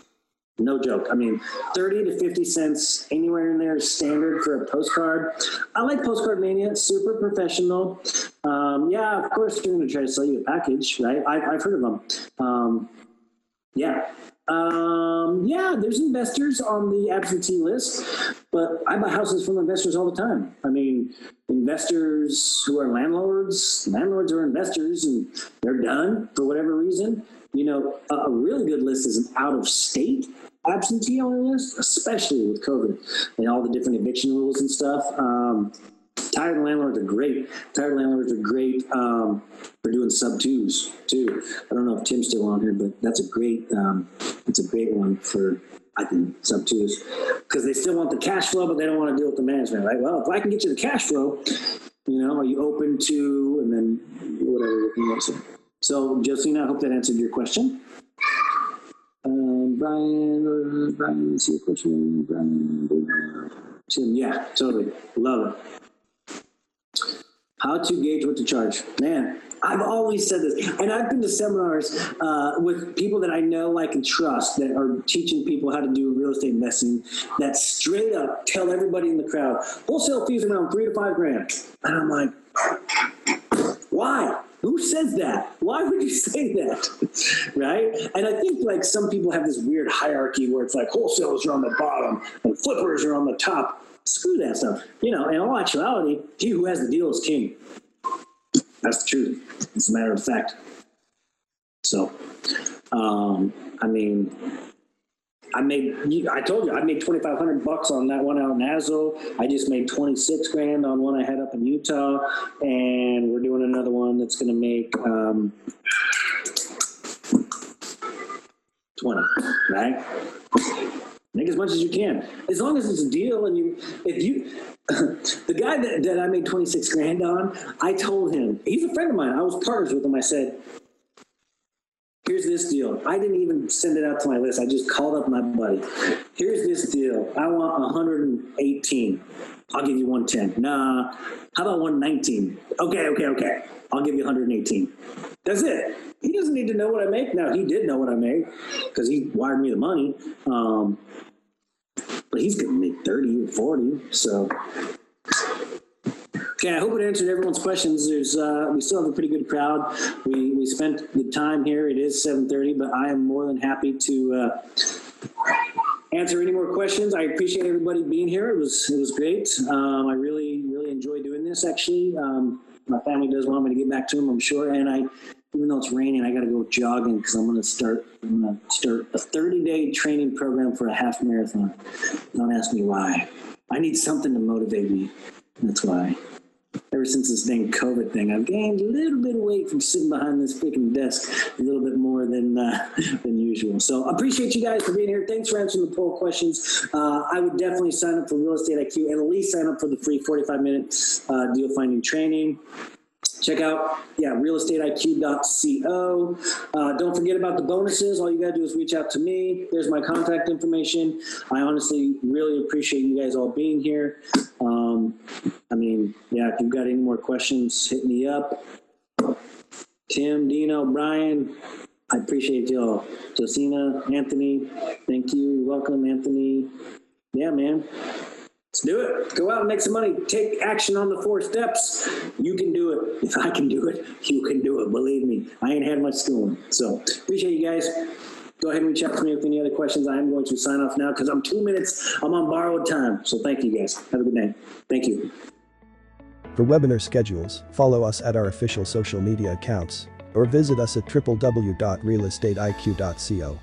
No joke. I mean, 30 to 50 cents anywhere in there is standard for a postcard. I like Postcard Mania. Super professional. Um, yeah, of course, they're going to try to sell you a package, right? I, I've heard of them. Um, yeah. Um, yeah, there's investors on the absentee list, but I buy houses from investors all the time. I mean, investors who are landlords, landlords are investors and they're done for whatever reason. You know, a, really good list is an out of state absentee owner list, especially with COVID and all the different eviction rules and stuff. Um, tired landlords are great. Tired landlords are great um, for doing sub twos too. I don't know if Tim's still on here, but that's a great. Um, it's a great one for I think sub twos because they still want the cash flow, but they don't want to deal with the management. Right? Well, if I can get you the cash flow, you know, are you open to and then whatever. you know, So, so Josina, I hope that answered your question. Um, Brian, Brian, see a question, Brian, Tim, yeah, totally, love it. How to gauge what to charge, man. I've always said this, and I've been to seminars uh, with people that I know, I can trust that are teaching people how to do real estate investing. That straight up tell everybody in the crowd wholesale fees around three to five grand, and I'm like, why? Who says that? Why would you say that? right? And I think like some people have this weird hierarchy where it's like wholesalers are on the bottom and flippers are on the top. Screw that stuff. You know, in all actuality, he who has the deal is king. That's the truth. It's a matter of fact. So, um, I mean, I made. I told you I made twenty five hundred bucks on that one out in Azle. I just made twenty six grand on one I had up in Utah, and we're doing another one that's going to make um, twenty. Right? Make as much as you can, as long as it's a deal. And you, if you, the guy that, that I made twenty six grand on, I told him he's a friend of mine. I was partners with him. I said, here's this deal. I didn't even send it out to my list. I just called up my buddy. Here's this deal. I want 118. I'll give you 110. Nah. How about 119? Okay, okay, okay. I'll give you 118. That's it. He doesn't need to know what I make. Now he did know what I made because he wired me the money. Um, but he's gonna make 30 or 40. So Okay, I hope it answered everyone's questions. There's, uh, we still have a pretty good crowd. We, we spent the time here. It is 7:30, but I am more than happy to uh, answer any more questions. I appreciate everybody being here. It was it was great. Um, I really really enjoy doing this. Actually, um, my family does want me to get back to them. I'm sure, and I. Even though it's raining, I got to go jogging because I'm going to start. I'm going to start a 30 day training program for a half marathon. Don't ask me why. I need something to motivate me. That's why ever since this dang COVID thing, I've gained a little bit of weight from sitting behind this freaking desk a little bit more than uh, than usual. So appreciate you guys for being here. Thanks for answering the poll questions. Uh, I would definitely sign up for Real Estate IQ and at least sign up for the free 45 minute uh, deal finding training check out yeah realestateiq.co uh, don't forget about the bonuses. All you gotta do is reach out to me. There's my contact information. I honestly really appreciate you guys all being here. Um, i mean yeah if you've got any more questions hit me up. Tim dino brian i appreciate y'all. Josina anthony thank you. Welcome anthony. Yeah man Let's do it. Go out and make some money. Take action on the four steps. You can do it. If I can do it, you can do it. Believe me, I ain't had much schooling. So appreciate you guys. Go ahead and reach out to me with any other questions. I am going to sign off now because I'm two minutes. I'm on borrowed time. So thank you guys. Have a good night. Thank you. For webinar schedules, follow us at our official social media accounts or visit us at www.realestateiq.co.